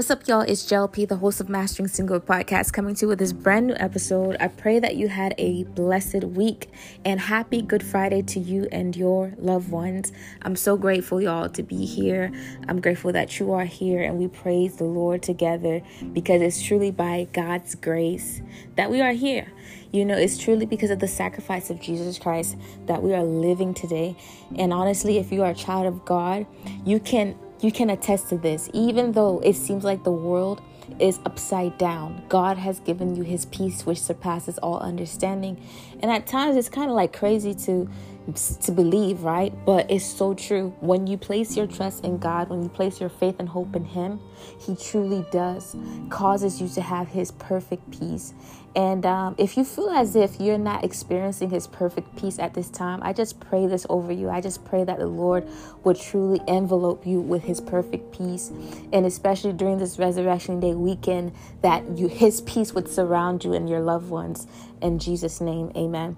What's up, y'all? It's JLP, the host of Mastering Singlehood Podcast, coming to you with this brand new episode. I pray that you had a blessed week and happy Good Friday to you and your loved ones. I'm so grateful, y'all, to be here. I'm grateful that you are here and we praise the Lord together because it's truly by God's grace that we are here. You know, it's truly because of the sacrifice of Jesus Christ that we are living today. And honestly, if you are a child of God, you can you can attest to this. Even though it seems like the world is upside down, God has given you his peace which surpasses all understanding. And at times it's kind of like crazy to to believe, right? But it's so true. When you place your trust in God, when you place your faith and hope in Him, He truly does causes you to have His perfect peace. And um, if you feel as if you're not experiencing His perfect peace at this time, I just pray this over you. I just pray that the Lord would truly envelope you with His perfect peace, and especially during this Resurrection Day weekend, that you His peace would surround you and your loved ones. In Jesus' name, Amen.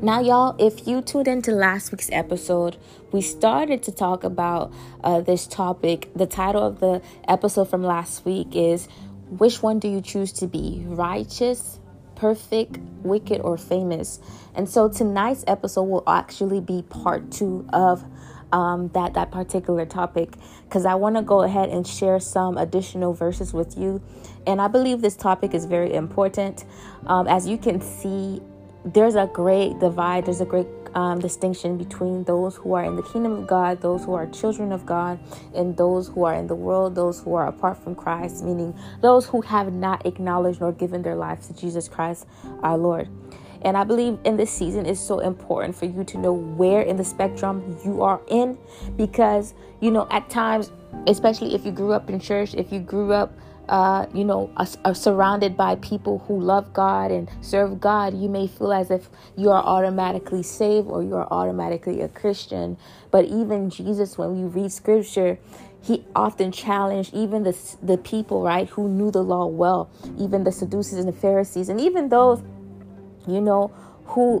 Now, y'all, if you tuned into last week's episode, we started to talk about uh, this topic. The title of the episode from last week is Which one do you choose to be? Righteous, perfect, wicked, or famous? And so tonight's episode will actually be part two of um, that that particular topic because I want to go ahead and share some additional verses with you, and I believe this topic is very important. Um, as you can see there's a great divide, there's a great um, distinction between those who are in the kingdom of God, those who are children of God, and those who are in the world, those who are apart from Christ, meaning those who have not acknowledged nor given their lives to Jesus Christ, our Lord. And I believe in this season it's so important for you to know where in the spectrum you are in because, you know, at times, especially if you grew up in church, if you grew up uh, you know, are, are surrounded by people who love God and serve God, you may feel as if you are automatically saved or you are automatically a Christian. But even Jesus, when we read scripture, he often challenged even the, the people, right, who knew the law well, even the Sadducees and the Pharisees, and even those, you know, who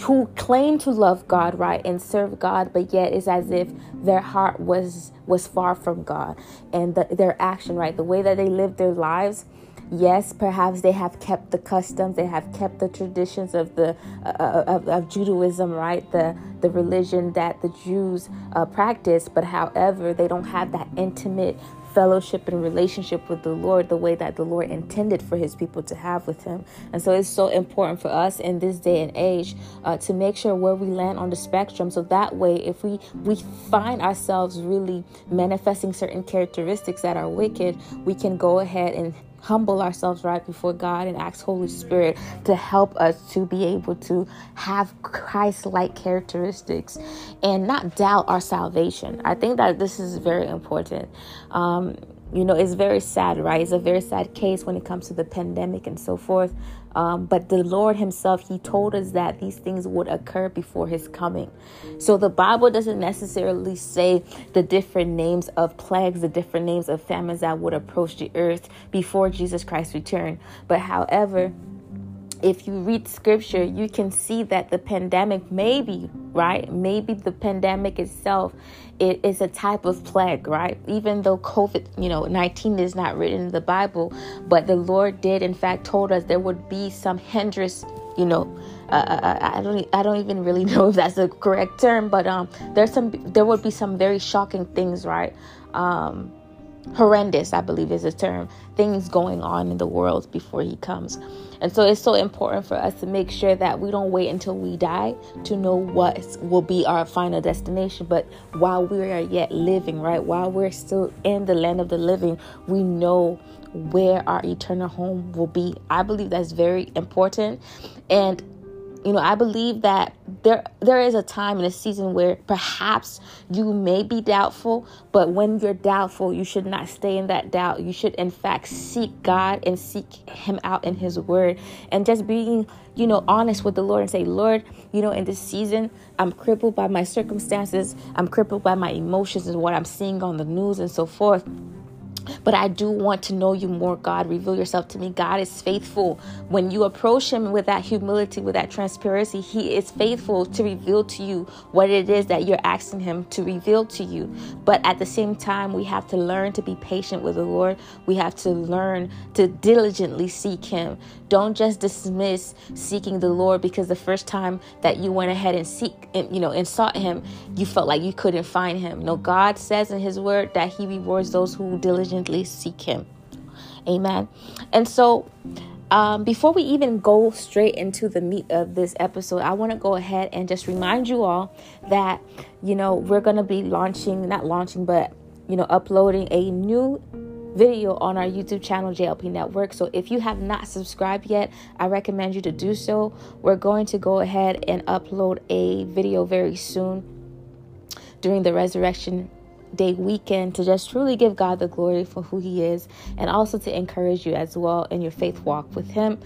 who claim to love God, right, and serve God, but yet it's as if their heart was was far from God, and the, their action, right, the way that they live their lives. Yes, perhaps they have kept the customs, they have kept the traditions of the uh, of, of, Judaism, right, the the religion that the Jews uh, practice. But however, they don't have that intimate fellowship and relationship with the Lord the way that the Lord intended for his people to have with him. And so it's so important for us in this day and age uh, to make sure where we land on the spectrum. So that way, if we, we find ourselves really manifesting certain characteristics that are wicked, we can go ahead and humble ourselves right before God and ask Holy Spirit to help us to be able to have Christ like characteristics and not doubt our salvation. I think that this is very important. Um, you know, it's very sad, right? It's a very sad case when it comes to the pandemic and so forth. Um, but the Lord Himself, He told us that these things would occur before His coming. So the Bible doesn't necessarily say the different names of plagues, the different names of famines that would approach the earth before Jesus Christ returned. But however, if you read scripture, you can see that the pandemic, maybe, right? Maybe the pandemic itself it is a type of plague, right? Even though COVID, you know, 19 is not written in the Bible, but the Lord did, in fact, told us there would be some hindrance, you know. Uh, uh, uh I don't, I don't even really know if that's the correct term, but um, there's some, there would be some very shocking things, right? Um, horrendous, I believe is the term, things going on in the world before he comes. And so it's so important for us to make sure that we don't wait until we die to know what will be our final destination. But while we are yet living, right, while we're still in the land of the living, we know where our eternal home will be. I believe that's very important. And you know, I believe that there there is a time in a season where perhaps you may be doubtful, but when you're doubtful, you should not stay in that doubt. You should in fact seek God and seek him out in his word and just being, you know, honest with the Lord and say, "Lord, you know, in this season, I'm crippled by my circumstances, I'm crippled by my emotions and what I'm seeing on the news and so forth." But I do want to know you more, God. Reveal yourself to me. God is faithful. When you approach Him with that humility, with that transparency, He is faithful to reveal to you what it is that you're asking Him to reveal to you. But at the same time, we have to learn to be patient with the Lord. We have to learn to diligently seek Him. Don't just dismiss seeking the Lord because the first time that you went ahead and seek, you know, and sought Him, you felt like you couldn't find Him. No, God says in His Word that He rewards those who diligently seek Him. Amen. And so, um, before we even go straight into the meat of this episode, I want to go ahead and just remind you all that, you know, we're going to be launching, not launching, but, you know, uploading a new video on our YouTube channel, JLP Network. So if you have not subscribed yet, I recommend you to do so. We're going to go ahead and upload a video very soon during the resurrection day weekend to just truly give God the glory for who He is and also to encourage you as well in your faith walk with Him.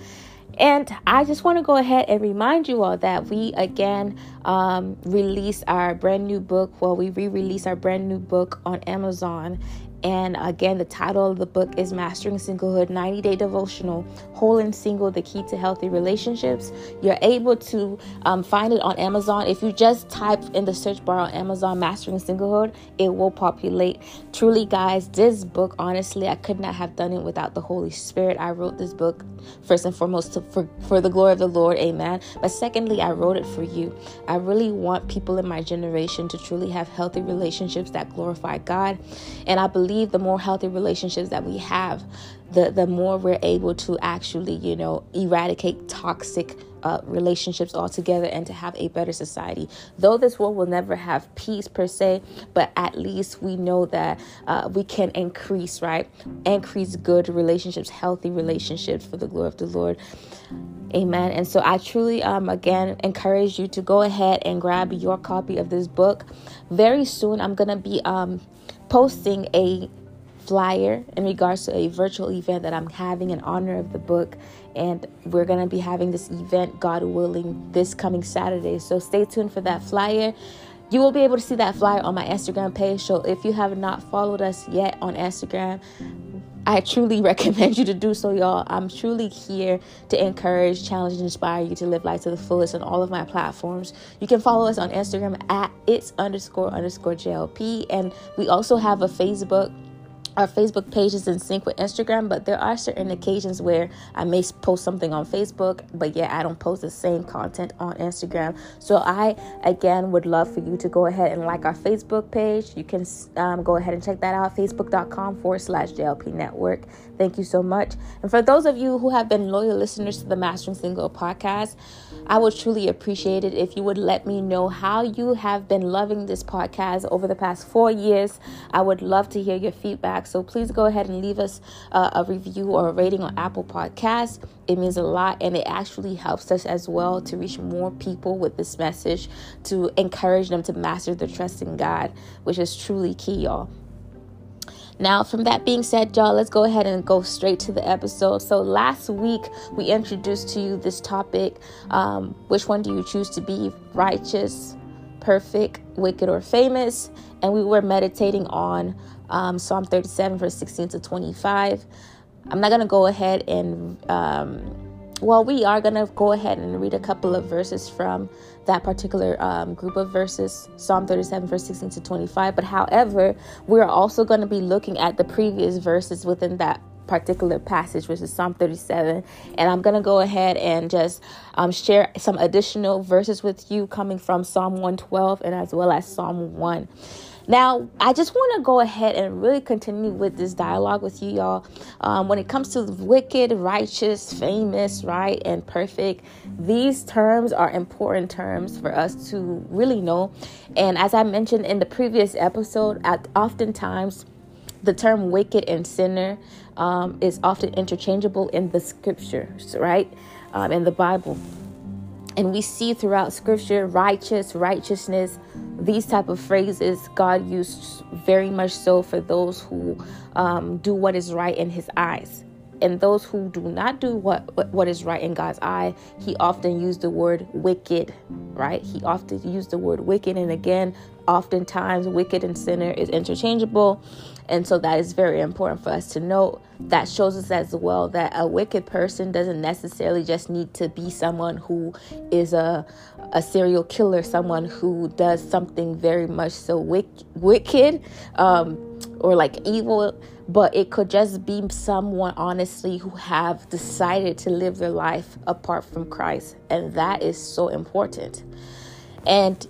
And I just want to go ahead and remind you all that we again um, release our brand new book. Well, we re release our brand new book on Amazon. And again, the title of the book is Mastering Singlehood 90 Day Devotional Whole and Single The Key to Healthy Relationships. You're able to um, find it on Amazon. If you just type in the search bar on Amazon Mastering Singlehood, it will populate. Truly, guys, this book, honestly, I could not have done it without the Holy Spirit. I wrote this book first and foremost to, for, for the glory of the Lord. Amen. But secondly, I wrote it for you. I really want people in my generation to truly have healthy relationships that glorify God. And I believe believe the more healthy relationships that we have, the the more we're able to actually, you know, eradicate toxic uh, relationships altogether and to have a better society. Though this world will never have peace per se, but at least we know that uh, we can increase, right? Increase good relationships, healthy relationships for the glory of the Lord. Amen. And so I truly, um, again, encourage you to go ahead and grab your copy of this book. Very soon, I'm going to be um, posting a flyer in regards to a virtual event that I'm having in honor of the book. And we're going to be having this event, God willing, this coming Saturday. So stay tuned for that flyer. You will be able to see that flyer on my Instagram page. So if you have not followed us yet on Instagram, I truly recommend you to do so, y'all. I'm truly here to encourage, challenge, and inspire you to live life to the fullest on all of my platforms. You can follow us on Instagram at it's underscore underscore JLP. And we also have a Facebook our Facebook page is in sync with Instagram, but there are certain occasions where I may post something on Facebook, but yeah, I don't post the same content on Instagram. So I again would love for you to go ahead and like our Facebook page. You can um, go ahead and check that out, facebook.com forward slash JLP Network. Thank you so much. And for those of you who have been loyal listeners to the Mastering Singlehood podcast, I would truly appreciate it if you would let me know how you have been loving this podcast over the past four years. I would love to hear your feedback. So please go ahead and leave us uh, a review or a rating on Apple Podcasts. It means a lot and it actually helps us as well to reach more people with this message to encourage them to master their trust in God, which is truly key, y'all. Now, from that being said, y'all, let's go ahead and go straight to the episode. So, last week we introduced to you this topic um, which one do you choose to be, righteous, perfect, wicked, or famous? And we were meditating on um, Psalm 37, verse 16 to 25. I'm not going to go ahead and, um, well, we are going to go ahead and read a couple of verses from that particular um, group of verses, Psalm 37, verse 16 to 25. But however, we're also going to be looking at the previous verses within that particular passage, which is Psalm 37. And I'm going to go ahead and just um, share some additional verses with you coming from Psalm 112 and as well as Psalm 1. Now, I just want to go ahead and really continue with this dialogue with you, y'all. Um, when it comes to wicked, righteous, famous, right, and perfect, these terms are important terms for us to really know. And as I mentioned in the previous episode, at oftentimes the term wicked and sinner um, is often interchangeable in the scriptures, right, um, in the Bible and we see throughout scripture righteous righteousness these type of phrases god used very much so for those who um, do what is right in his eyes and those who do not do what what is right in God's eye, he often used the word wicked, right? He often used the word wicked, and again, oftentimes wicked and sinner is interchangeable, and so that is very important for us to note. That shows us as well that a wicked person doesn't necessarily just need to be someone who is a a serial killer, someone who does something very much so wick- wicked um, or like evil but it could just be someone honestly who have decided to live their life apart from Christ and that is so important. And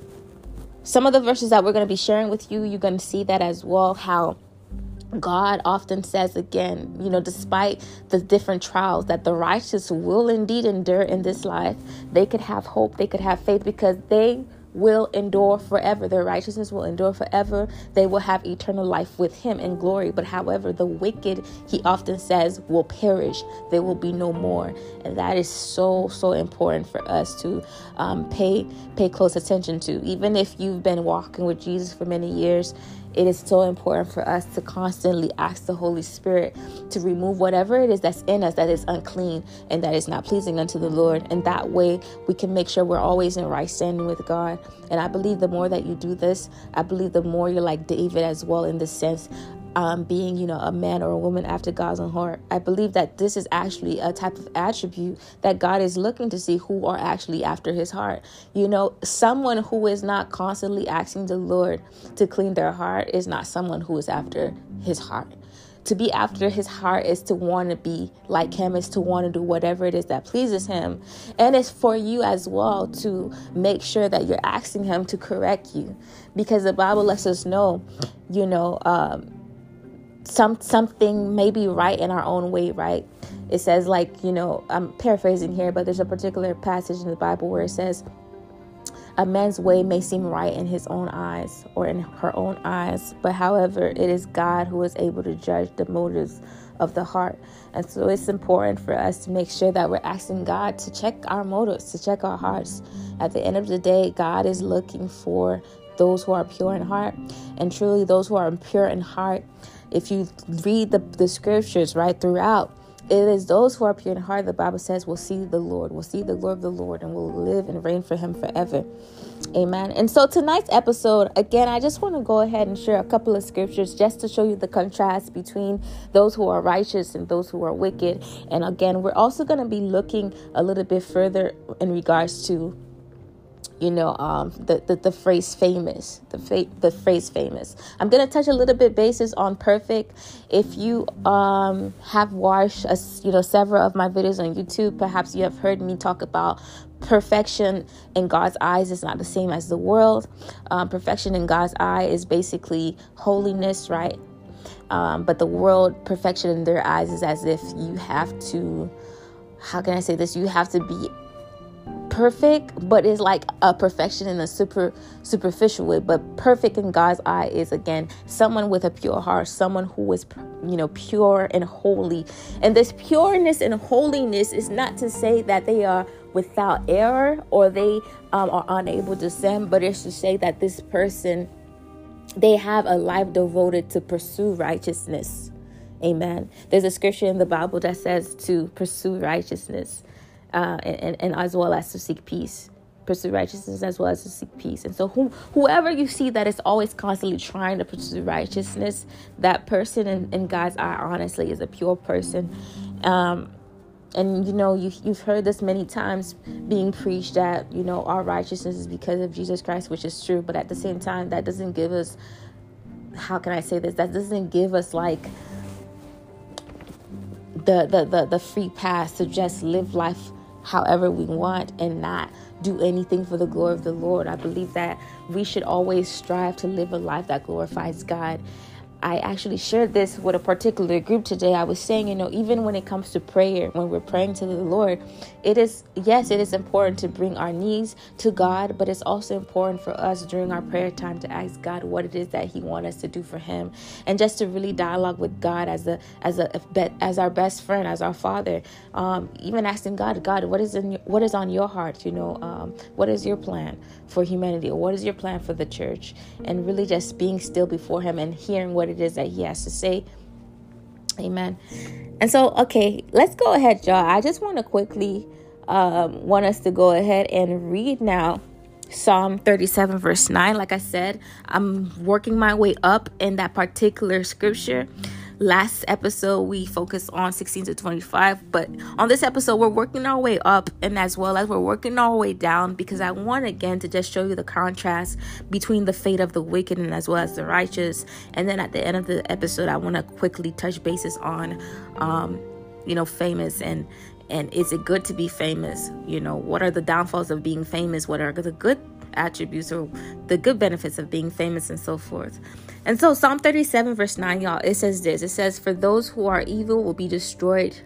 some of the verses that we're going to be sharing with you you're going to see that as well how God often says again, you know, despite the different trials that the righteous will indeed endure in this life, they could have hope, they could have faith because they will endure forever. Their righteousness will endure forever. They will have eternal life with Him in glory. But however, the wicked, He often says, will perish. There will be no more. And that is so, so important for us to um, pay, pay close attention to. Even if you've been walking with Jesus for many years, it is so important for us to constantly ask the Holy Spirit to remove whatever it is that's in us that is unclean and that is not pleasing unto the Lord. And that way we can make sure we're always in right standing with God. And I believe the more that you do this, I believe the more you're like David as well in the sense um, being, you know, a man or a woman after God's own heart. I believe that this is actually a type of attribute that God is looking to see who are actually after his heart. You know, someone who is not constantly asking the Lord to clean their heart is not someone who is after his heart. To be after his heart is to want to be like him, is to want to do whatever it is that pleases him. And it's for you as well to make sure that you're asking him to correct you. Because the Bible lets us know, you know, um, some something may be right in our own way, right? It says like, you know, I'm paraphrasing here, but there's a particular passage in the Bible where it says a man's way may seem right in his own eyes or in her own eyes, but however, it is God who is able to judge the motives of the heart. And so it's important for us to make sure that we're asking God to check our motives, to check our hearts. At the end of the day, God is looking for those who are pure in heart, and truly those who are pure in heart if you read the, the scriptures right throughout, it is those who are pure in heart, the Bible says, will see the Lord, will see the glory of the Lord, and will live and reign for Him forever. Amen. And so tonight's episode, again, I just want to go ahead and share a couple of scriptures just to show you the contrast between those who are righteous and those who are wicked. And again, we're also going to be looking a little bit further in regards to you know um, the, the, the phrase famous the fa- the phrase famous. I'm going to touch a little bit basis on perfect. If you um, have watched a, you know several of my videos on youtube perhaps you have heard me talk about perfection in god's eyes is not the same as the world. Um, perfection in god's eye is basically holiness right? Um, but the world perfection in their eyes is as if you have to how can i say this? You have to be perfect, but it's like a perfection in a super superficial way. But perfect in God's eye is again someone with a pure heart, someone who is you know pure and holy. And this pureness and holiness is not to say that they are without error or they um, are unable to sin, but it's to say that this person they have a life devoted to pursue righteousness. Amen. There's a scripture in the Bible that says to pursue righteousness uh, and, and as well as to seek peace pursue righteousness as well as to seek peace. And so, who, whoever you see that is always constantly trying to pursue righteousness, that person in, in God's eye, honestly, is a pure person. Um, and you know, you, you've heard this many times being preached that you know our righteousness is because of Jesus Christ, which is true. But at the same time, that doesn't give us. How can I say this? That doesn't give us like the the the, the free pass to just live life however we want and not do anything for the glory of the Lord. I believe that we should always strive to live a life that glorifies God I actually shared this with a particular group today. I was saying, you know, even when it comes to prayer, when we're praying to the Lord, it is, yes, it is important to bring our needs to God, but it's also important for us during our prayer time to ask God what it is that He wants us to do for Him, and just to really dialogue with God as a as a as our best friend, as our Father. Um, even asking God, God, what is in what is on your heart? You know, um, what is your plan for humanity, or what is your plan for the church? And really just being still before Him and hearing what what it is that he has to say. Amen. And so, okay, let's go ahead, y'all. I just want to quickly um, want us to go ahead and read now Psalm 37, verse 9. Like I said, I'm working my way up in that particular scripture. Last episode, we focused on 16 to 25, but on this episode, we're working our way up and as well as we're working our way down because I want again to just show you the contrast between the fate of the wicked and as well as the righteous. And then at the end of the episode, I want to quickly touch bases on, um, you know, famous and and is it good to be famous? You know what are the downfalls of being famous? What are the good attributes or the good benefits of being famous and so forth and so psalm 37 verse 9 y'all it says this. It says for those who are evil will be destroyed.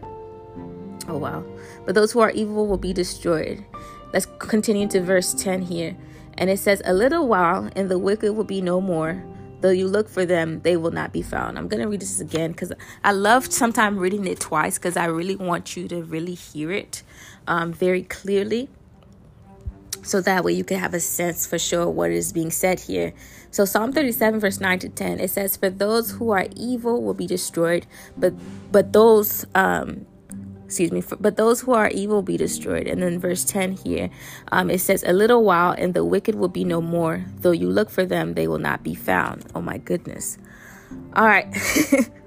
Oh wow. But those who are evil will be destroyed. Let's continue to verse 10 here. And it says a little while and the wicked will be no more. Though you look for them, they will not be found. I'm going to read this again because I love sometimes reading it twice because I really want you to really hear it um, very clearly. So that way you can have a sense for sure what is being said here. So Psalm 37 verse 9 to 10 it says for those who are evil will be destroyed but but those um excuse me, for, but those who are evil be destroyed. And then verse 10 here, um, it says, A little while, and the wicked will be no more. Though you look for them, they will not be found. Oh my goodness. All right.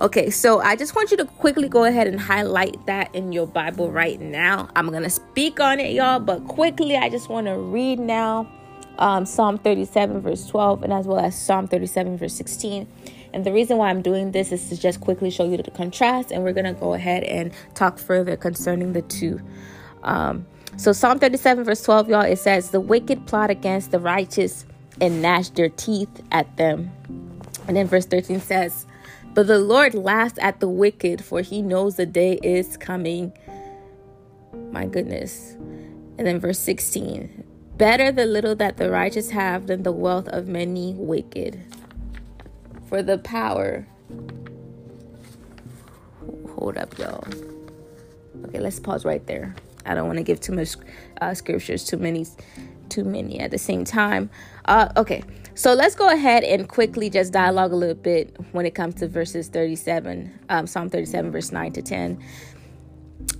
okay, so I just want you to quickly go ahead and highlight that in your Bible right now. I'm going to speak on it, y'all, but quickly, I just want to read now um, Psalm 37, verse 12, and as well as Psalm 37, verse 16. And the reason why I'm doing this is to just quickly show you the contrast, and we're going to go ahead and talk further concerning the two. Um, so, Psalm 37, verse 12, y'all, it says, The wicked plot against the righteous and gnash their teeth at them. And then verse 13 says, But the Lord laughs at the wicked, for he knows the day is coming. My goodness. And then verse 16, Better the little that the righteous have than the wealth of many wicked for the power. Hold up, y'all. Okay, let's pause right there. I don't want to give too much uh, scriptures, too many, too many at the same time. Uh, okay, so let's go ahead and quickly just dialogue a little bit when it comes to verses 37, um, Psalm 37, verse 9 to 10.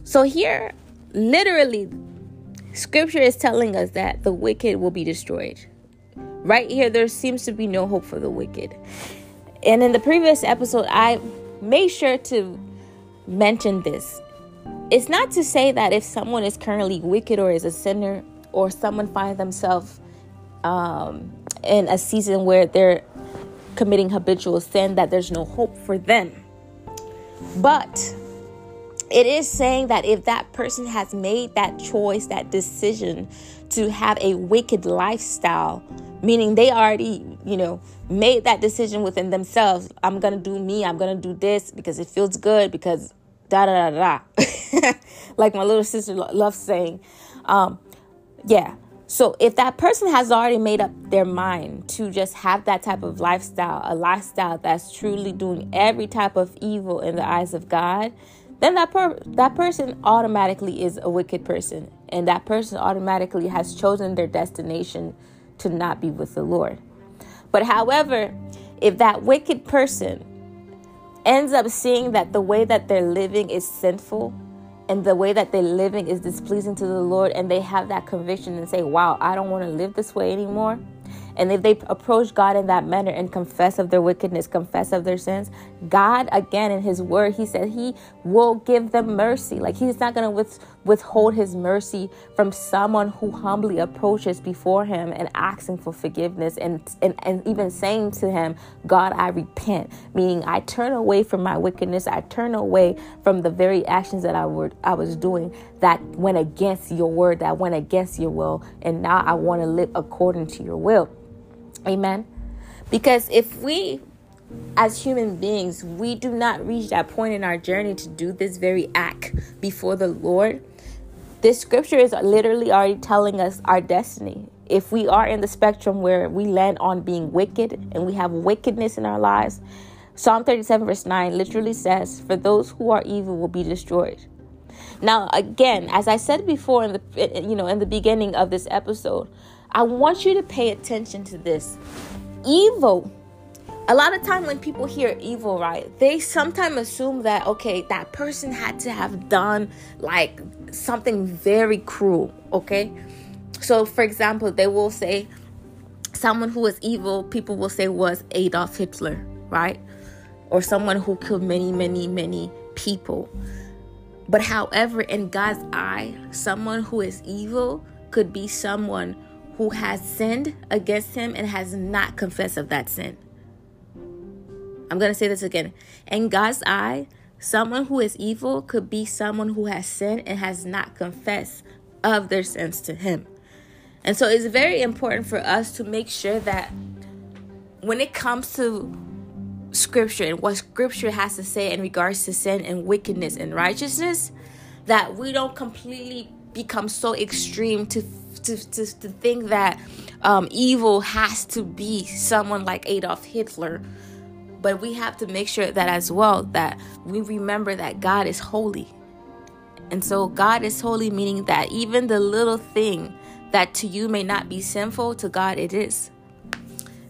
So here, literally, scripture is telling us that the wicked will be destroyed. Right here, there seems to be no hope for the wicked. And in the previous episode, I made sure to mention this. It's not to say that if someone is currently wicked or is a sinner, or someone finds themselves um, in a season where they're committing habitual sin, that there's no hope for them. But it is saying that if that person has made that choice, that decision to have a wicked lifestyle, meaning they already, you know, made that decision within themselves. I'm gonna do me. I'm gonna do this because it feels good. Because da da da da. like my little sister loves saying, um, yeah. So if that person has already made up their mind to just have that type of lifestyle, a lifestyle that's truly doing every type of evil in the eyes of God, then that per- that person automatically is a wicked person, and that person automatically has chosen their destination to not be with the Lord. But however, if that wicked person ends up seeing that the way that they're living is sinful and the way that they're living is displeasing to the Lord, and they have that conviction and say, Wow, I don't want to live this way anymore and if they approach God in that manner and confess of their wickedness, confess of their sins, God, again, in His word, He said He will give them mercy. Like He's not going to with, withhold His mercy from someone who humbly approaches before Him and asking for forgiveness and, and, and even saying to Him, God, I repent, meaning I turn away from my wickedness. I turn away from the very actions that I, were, I was doing that went against your word, that went against your will. And now I want to live according to your will. Amen. Because if we, as human beings, we do not reach that point in our journey to do this very act before the Lord, this scripture is literally already telling us our destiny. If we are in the spectrum where we land on being wicked and we have wickedness in our lives, Psalm 37, verse 9 literally says, For those who are evil will be destroyed. Now, again, as I said before in the you know in the beginning of this episode, I want you to pay attention to this. Evil a lot of time when people hear evil, right, they sometimes assume that okay, that person had to have done like something very cruel, okay? So for example, they will say someone who was evil, people will say was Adolf Hitler, right? Or someone who killed many, many, many people. But however, in God's eye, someone who is evil could be someone who has sinned against him and has not confessed of that sin. I'm going to say this again. In God's eye, someone who is evil could be someone who has sinned and has not confessed of their sins to him. And so it's very important for us to make sure that when it comes to scripture and what scripture has to say in regards to sin and wickedness and righteousness, that we don't completely become so extreme to to, to, to think that um, evil has to be someone like Adolf Hitler but we have to make sure that as well that we remember that God is holy. And so God is holy meaning that even the little thing that to you may not be sinful to God it is.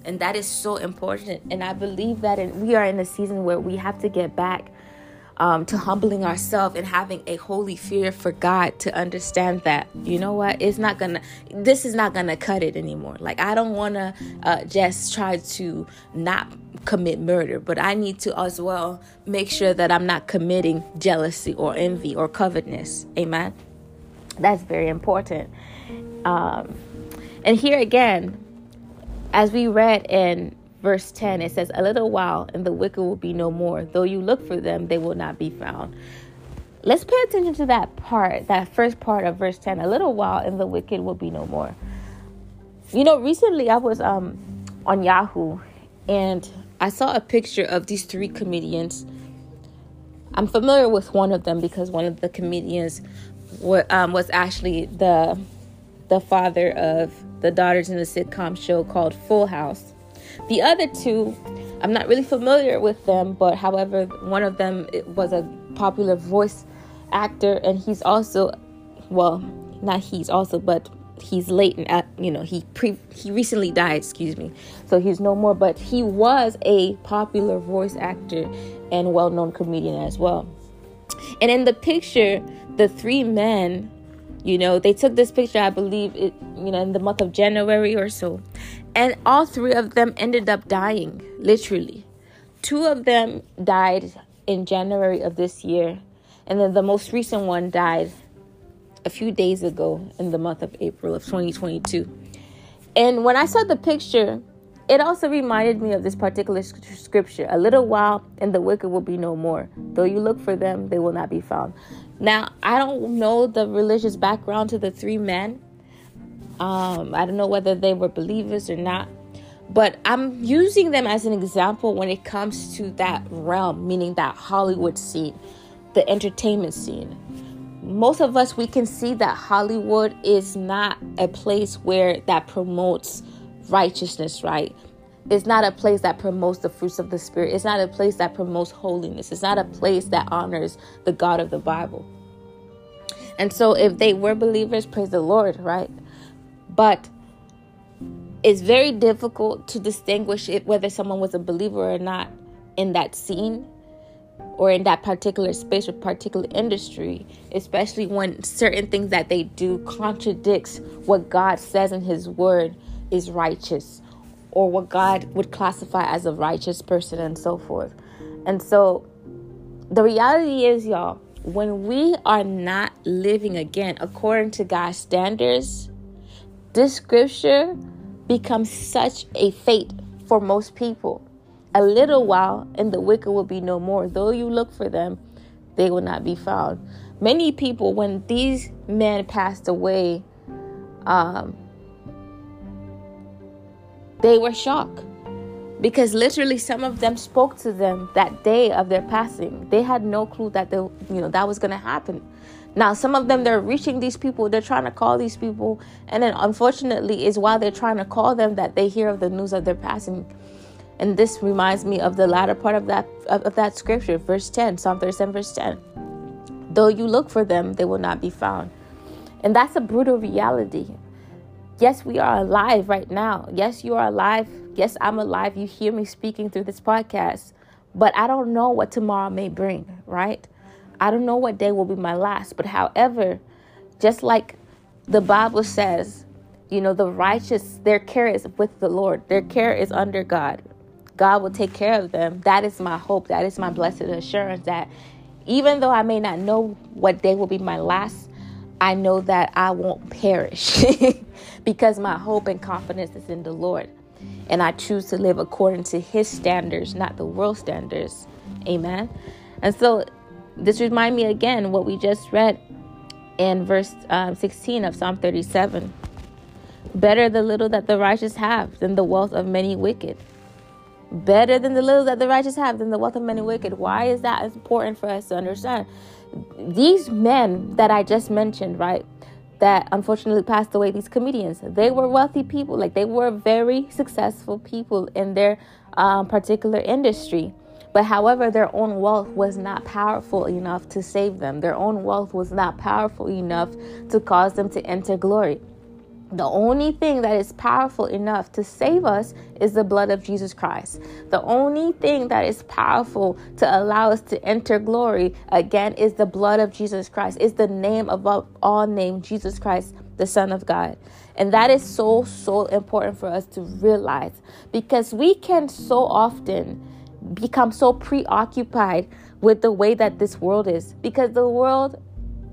And that is so important. And I believe that in, we are in a season where we have to get back um, to humbling ourselves and having a holy fear for God to understand that, you know what, it's not gonna, this is not gonna cut it anymore. Like, I don't wanna uh, just try to not commit murder, but I need to as well make sure that I'm not committing jealousy or envy or covetousness. Amen. That's very important. Um, and here again, as we read in verse 10, it says, A little while, and the wicked will be no more. Though you look for them, they will not be found. Let's pay attention to that part, that first part of verse 10. A little while, and the wicked will be no more. You know, recently I was um, on Yahoo and I saw a picture of these three comedians. I'm familiar with one of them because one of the comedians were, um, was actually the the father of the daughters in the sitcom show called Full House. The other two, I'm not really familiar with them, but however, one of them was a popular voice actor, and he's also, well, not he's also, but he's late and you know he pre he recently died excuse me so he's no more but he was a popular voice actor and well-known comedian as well. And in the picture the three men you know they took this picture i believe it you know in the month of january or so and all three of them ended up dying, literally. Two of them died in January of this year, and then the most recent one died a few days ago in the month of April of 2022. And when I saw the picture, it also reminded me of this particular scripture a little while, and the wicked will be no more. Though you look for them, they will not be found. Now, I don't know the religious background to the three men, um, I don't know whether they were believers or not, but I'm using them as an example when it comes to that realm, meaning that Hollywood scene, the entertainment scene. Most of us, we can see that Hollywood is not a place where that promotes righteousness, right? It's not a place that promotes the fruits of the Spirit. It's not a place that promotes holiness. It's not a place that honors the God of the Bible. And so, if they were believers, praise the Lord, right? But it's very difficult to distinguish it whether someone was a believer or not in that scene or in that particular space or particular industry, especially when certain things that they do contradicts what God says in his word is righteous or what God would classify as a righteous person and so forth. And so the reality is, y'all, when we are not living again according to God's standards, this scripture becomes such a fate for most people. A little while, and the wicked will be no more. Though you look for them, they will not be found. Many people, when these men passed away, um, they were shocked because literally some of them spoke to them that day of their passing. They had no clue that they, you know that was going to happen. Now, some of them, they're reaching these people, they're trying to call these people, and then unfortunately, is while they're trying to call them that they hear of the news of their passing. And this reminds me of the latter part of that of, of that scripture, verse 10, Psalm 37, verse 10. Though you look for them, they will not be found. And that's a brutal reality. Yes, we are alive right now. Yes, you are alive. Yes, I'm alive. You hear me speaking through this podcast. But I don't know what tomorrow may bring, right? I don't know what day will be my last. But however, just like the Bible says, you know, the righteous, their care is with the Lord, their care is under God. God will take care of them. That is my hope. That is my blessed assurance that even though I may not know what day will be my last, I know that I won't perish because my hope and confidence is in the Lord. And I choose to live according to his standards, not the world standards. Amen. And so this remind me again what we just read in verse um, 16 of Psalm 37. Better the little that the righteous have than the wealth of many wicked. Better than the little that the righteous have than the wealth of many wicked. Why is that important for us to understand? These men that I just mentioned, right, that unfortunately passed away, these comedians, they were wealthy people. Like they were very successful people in their um, particular industry. But however, their own wealth was not powerful enough to save them. Their own wealth was not powerful enough to cause them to enter glory. The only thing that is powerful enough to save us is the blood of Jesus Christ. The only thing that is powerful to allow us to enter glory again is the blood of Jesus Christ. Is the name above all name Jesus Christ, the Son of God. And that is so so important for us to realize because we can so often become so preoccupied with the way that this world is. Because the world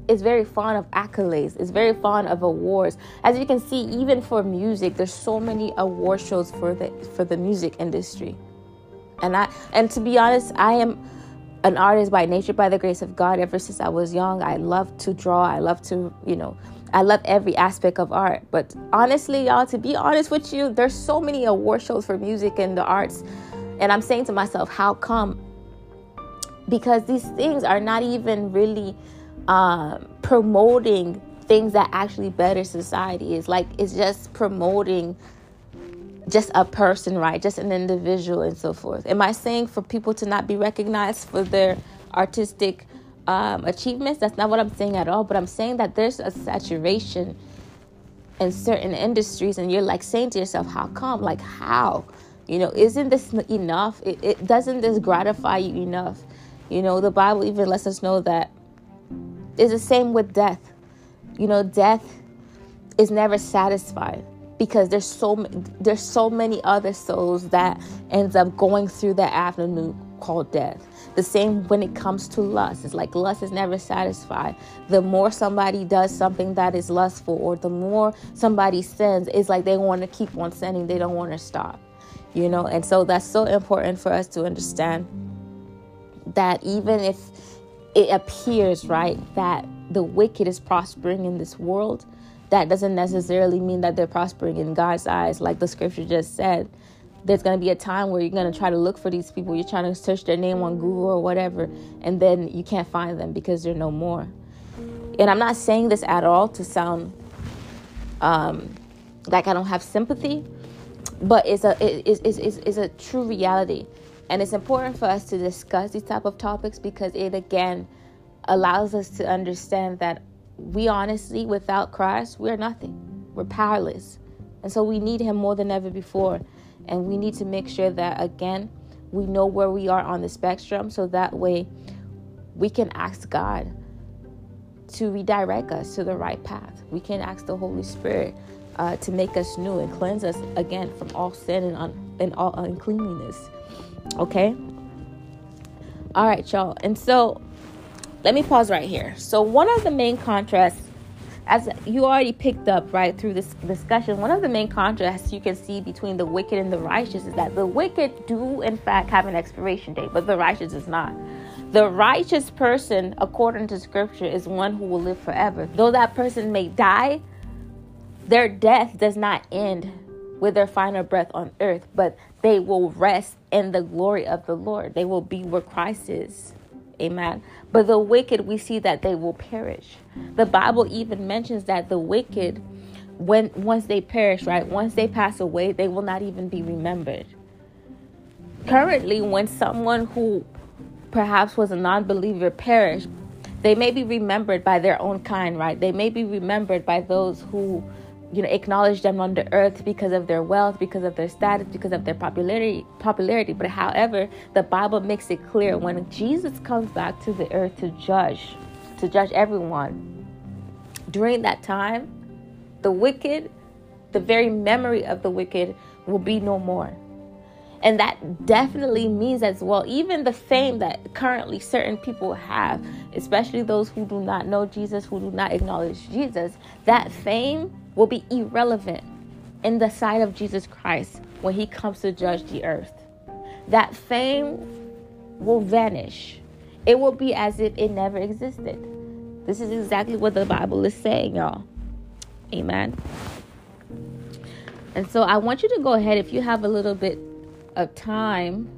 is very fond of accolades it's very fond of awards. As you can see even for music there's so many award shows for the for the music industry. And i and to be honest i am an artist by nature by the grace of god. Ever since i was young i love to draw. I love to you know I love every aspect of art. But honestly, y'all, to be honest with you, there's so many award shows for music and the arts and I'm saying to myself, how come? Because these things are not even really um, promoting things that actually better society. Is like it's just promoting just a person, right? Just an individual and so forth. Am I saying for people to not be recognized for their artistic um, achievements? That's not what I'm saying at all. But I'm saying that there's a saturation in certain industries, and you're like saying to yourself, how come? Like, how? You know, isn't this enough? It, it doesn't this gratify you enough? You know, the Bible even lets us know that it's the same with death. You know, death is never satisfied because there's so there's so many other souls that ends up going through that avenue called death. The same when it comes to lust. It's like lust is never satisfied. The more somebody does something that is lustful, or the more somebody sins, it's like they want to keep on sinning. They don't want to stop you know? And so that's so important for us to understand that even if it appears right that the wicked is prospering in this world that doesn't necessarily mean that they're prospering in God's eyes. Like the scripture just said there's going to be a time where you're going to try to look for these people. You're trying to search their name on Google or whatever and then you can't find them because they're no more. And I'm not saying this at all to sound um, like I don't have sympathy but it's a it is is is a true reality. And it's important for us to discuss these type of topics because it again allows us to understand that we honestly without christ we're nothing. We're powerless. And so we need him more than ever before. And we need to make sure that again we know where we are on the spectrum so that way we can ask god to redirect us to the right path. We can ask the holy spirit uh, to make us new and cleanse us again from all sin and, un- and all uncleanliness. Okay? All right, y'all. And so let me pause right here. So, one of the main contrasts, as you already picked up right through this discussion, one of the main contrasts you can see between the wicked and the righteous is that the wicked do, in fact, have an expiration date, but the righteous is not. The righteous person, according to scripture, is one who will live forever. Though that person may die, their death does not end with their final breath on earth, but they will rest in the glory of the Lord. They will be where Christ is. Amen. But the wicked, we see that they will perish. The Bible even mentions that the wicked, when once they perish, right, once they pass away, they will not even be remembered. Currently, when someone who perhaps was a non believer perished, they may be remembered by their own kind, right? They may be remembered by those who you know acknowledge them on the earth because of their wealth because of their status because of their popularity popularity. But however the bible makes it clear when jesus comes back to the earth to judge to judge everyone during that time the wicked the very memory of the wicked will be no more. And that definitely means as well, even the fame that currently certain people have, especially those who do not know Jesus, who do not acknowledge Jesus, that fame will be irrelevant in the sight of Jesus Christ when he comes to judge the earth. That fame will vanish. It will be as if it never existed. This is exactly what the Bible is saying, y'all. Amen. And so I want you to go ahead if you have a little bit of time,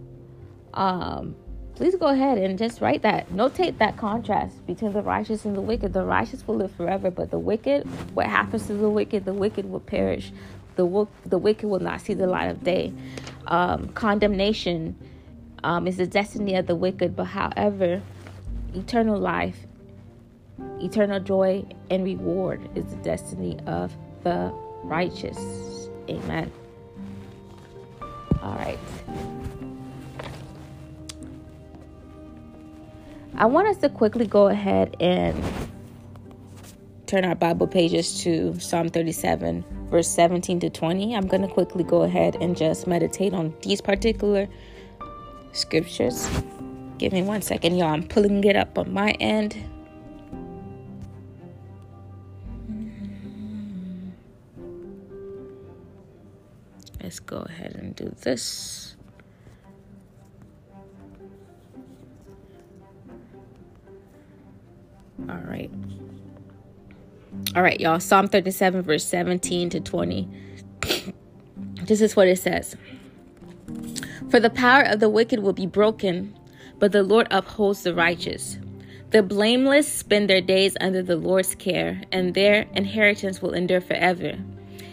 um, please go ahead and just write that. Notate that contrast between the righteous and the wicked. The righteous will live forever, but the wicked, what happens to the wicked? The wicked will perish. The, the wicked will not see the light of day. Um, condemnation um, is the destiny of the wicked, but however, eternal life, eternal joy, and reward is the destiny of the righteous. Amen. All right. I want us to quickly go ahead and turn our Bible pages to Psalm 37, verse 17 to 20. I'm going to quickly go ahead and just meditate on these particular scriptures. Give me one second, y'all. I'm pulling it up on my end. let's go ahead and do this. All right, y'all. Psalm 37, verse 17 to 20. this is what it says For the power of the wicked will be broken, but the Lord upholds the righteous. The blameless spend their days under the Lord's care, and their inheritance will endure forever.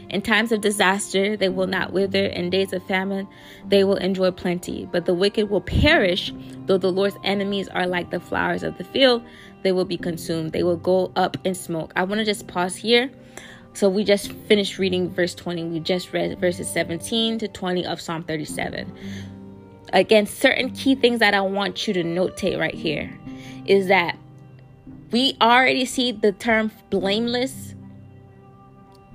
In times of disaster, they will not wither. In days of famine, they will enjoy plenty. But the wicked will perish, though the Lord's enemies are like the flowers of the field. They will be consumed. They will go up in smoke. I want to just pause here. So we just finished reading verse 20. We just read verses 17 to 20 of Psalm 37. Again, certain key things that I want you to notate right here is that we already see the term blameless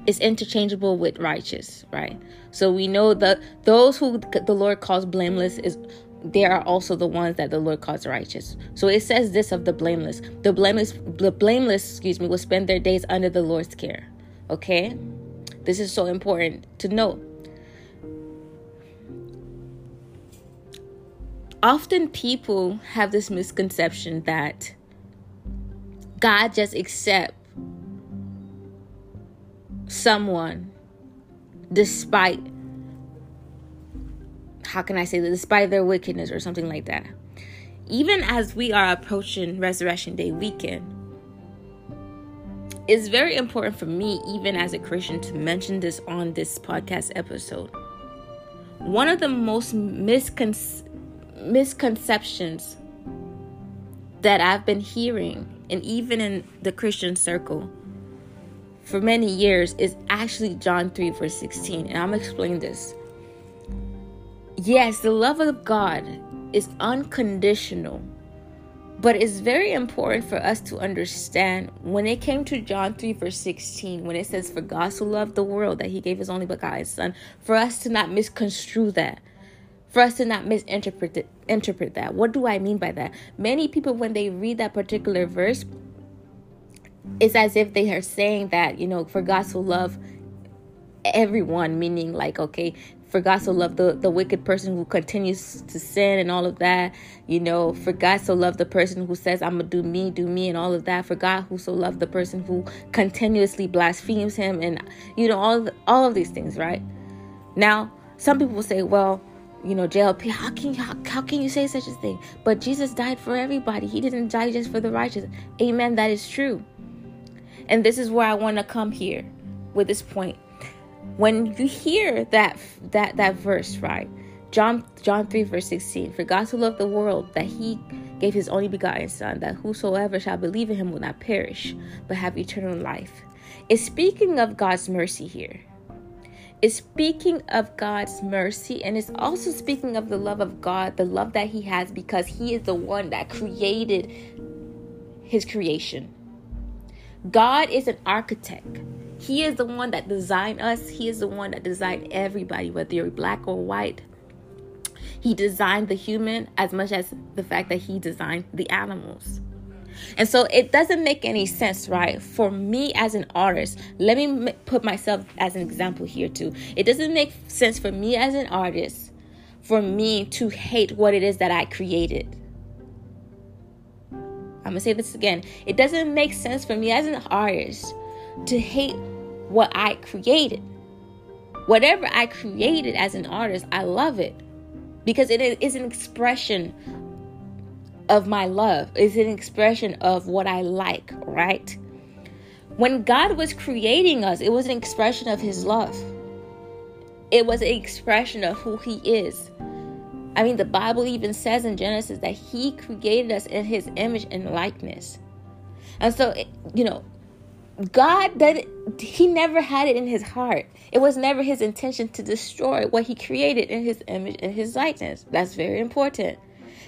is interchangeable with righteous, right? So we know that those who the Lord calls blameless is they are also the ones that the Lord calls righteous. So it says this of the blameless. The blameless the blameless, excuse me, will spend their days under the Lord's care. Okay? This is so important to note. Often people have this misconception that God just accepts someone despite how can I say that despite their wickedness or something like that. Even as we are approaching Resurrection Day weekend, it's very important for me, even as a Christian, to mention this on this podcast episode. One of the most miscon- misconceptions that I've been hearing, and even in the Christian circle, for many years is actually John 3, verse 16. And I'm explaining this. Yes, the love of God is unconditional, but it's very important for us to understand when it came to John 3, verse 16, when it says, For God so loved the world that he gave his only begotten Son, for us to not misconstrue that for us to not misinterpret interpret that. What do I mean by that? Many people, when they read that particular verse, it's as if they are saying that, you know, for God so love everyone, meaning like, okay, for God so love the, the wicked person who continues to sin and all of that, you know, for God so love the person who says, I'm gonna do me, do me, and all of that. For God who so loved the person who continuously blasphemes him and you know, all of, all of these things, right? Now, some people will say, well, you know, JLP, how can you how, how can you say such a thing? But Jesus died for everybody. He didn't die just for the righteous. Amen. That is true. And this is where I want to come here with this point. When you hear that that that verse, right? John John 3 verse 16. For God so loved the world that he gave his only begotten son that whosoever shall believe in him will not perish but have eternal life. is speaking of God's mercy here. It's speaking of God's mercy and it's also speaking of the love of God, the love that He has because He is the one that created His creation. God is an architect. He is the one that designed us. He is the one that designed everybody, whether you're black or white. He designed the human as much as the fact that he designed the animals. And so it doesn't make any sense, right? For me as an artist, let me put myself as an example here too. It doesn't make sense for me as an artist for me to hate what it is that I created. I'm to say this again. It doesn't make sense for me as an artist to hate what I created. Whatever I created as an artist, I love it because it is an expression of my love. It's an expression of what I like, right? When God was creating us, it was an expression of His love. It was an expression of who He is. I mean, the Bible even says in Genesis that He created us in His image and likeness. And so, you know, God that He never had it in His heart. It was never His intention to destroy what He created in His image and His likeness. That's very important.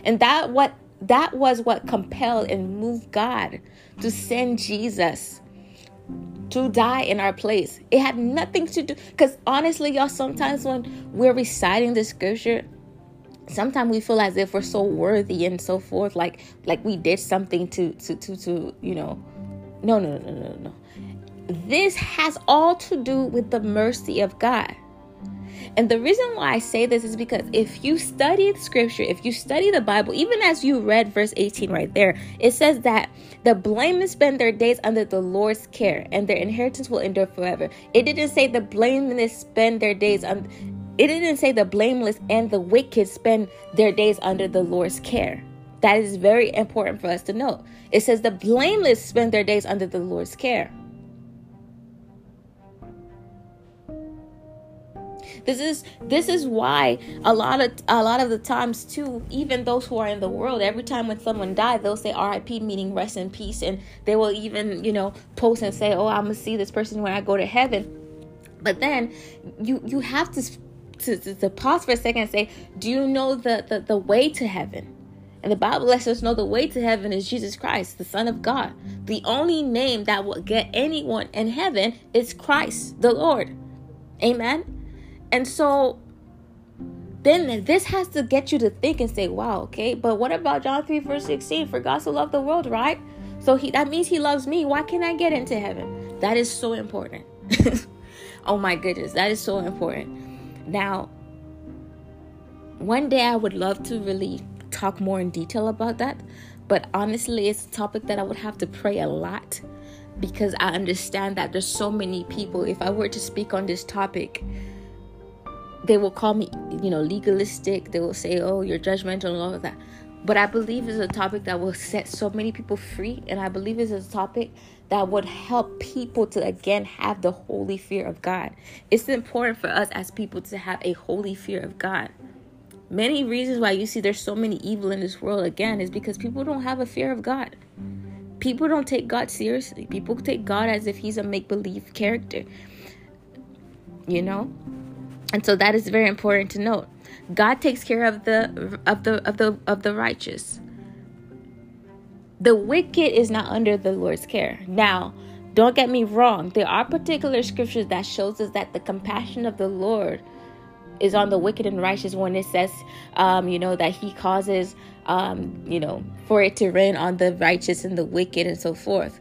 And that what that was what compelled and moved God to send Jesus to die in our place. It had nothing to do because honestly, y'all, sometimes when we're reciting the scripture, sometimes we feel as if we're so worthy and so forth, like like we did something to to to to you know. No, no, no, no, no. This has all to do with the mercy of God. And the reason why I say this is because if you study the scripture, if you study the Bible, even as you read verse 18 right there, it says that the blameless spend their days under the Lord's care and their inheritance will endure forever. It didn't say the blameless spend their days on it didn't say the blameless and the wicked spend their days under the Lord's care. That is very important for us to know. It says the blameless spend their days under the Lord's care. This is this is why a lot of a lot of the times too, even those who are in the world, every time when someone dies, they'll say R.I.P. meaning rest in peace, and they will even you know post and say, "Oh, I'm gonna see this person when I go to heaven." But then you you have to to, to, to pause for a second and say, "Do you know the, the the way to heaven?" And the Bible lets us know the way to heaven is Jesus Christ, the Son of God. The only name that will get anyone in heaven is Christ, the Lord. Amen. And so then this has to get you to think and say, wow, okay, but what about John 3, verse 16? For God so loved the world, right? So he that means he loves me. Why can't I get into heaven? That is so important. oh my goodness, that is so important. Now, one day I would love to really talk more in detail about that, but honestly, it's a topic that I would have to pray a lot because I understand that there's so many people. If I were to speak on this topic, they will call me, you know, legalistic. They will say, oh, you're judgmental and all of that. But I believe it's a topic that will set so many people free. And I believe it's a topic that would help people to again have the holy fear of God. It's important for us as people to have a holy fear of God. Many reasons why you see there's so many evil in this world again is because people don't have a fear of God. People don't take God seriously. People take God as if he's a make believe character. You know? And so that is very important to note. God takes care of the of the of the of the righteous. The wicked is not under the Lord's care. Now, don't get me wrong. There are particular scriptures that shows us that the compassion of the Lord is on the wicked and righteous when it says, um, you know, that He causes, um, you know, for it to rain on the righteous and the wicked and so forth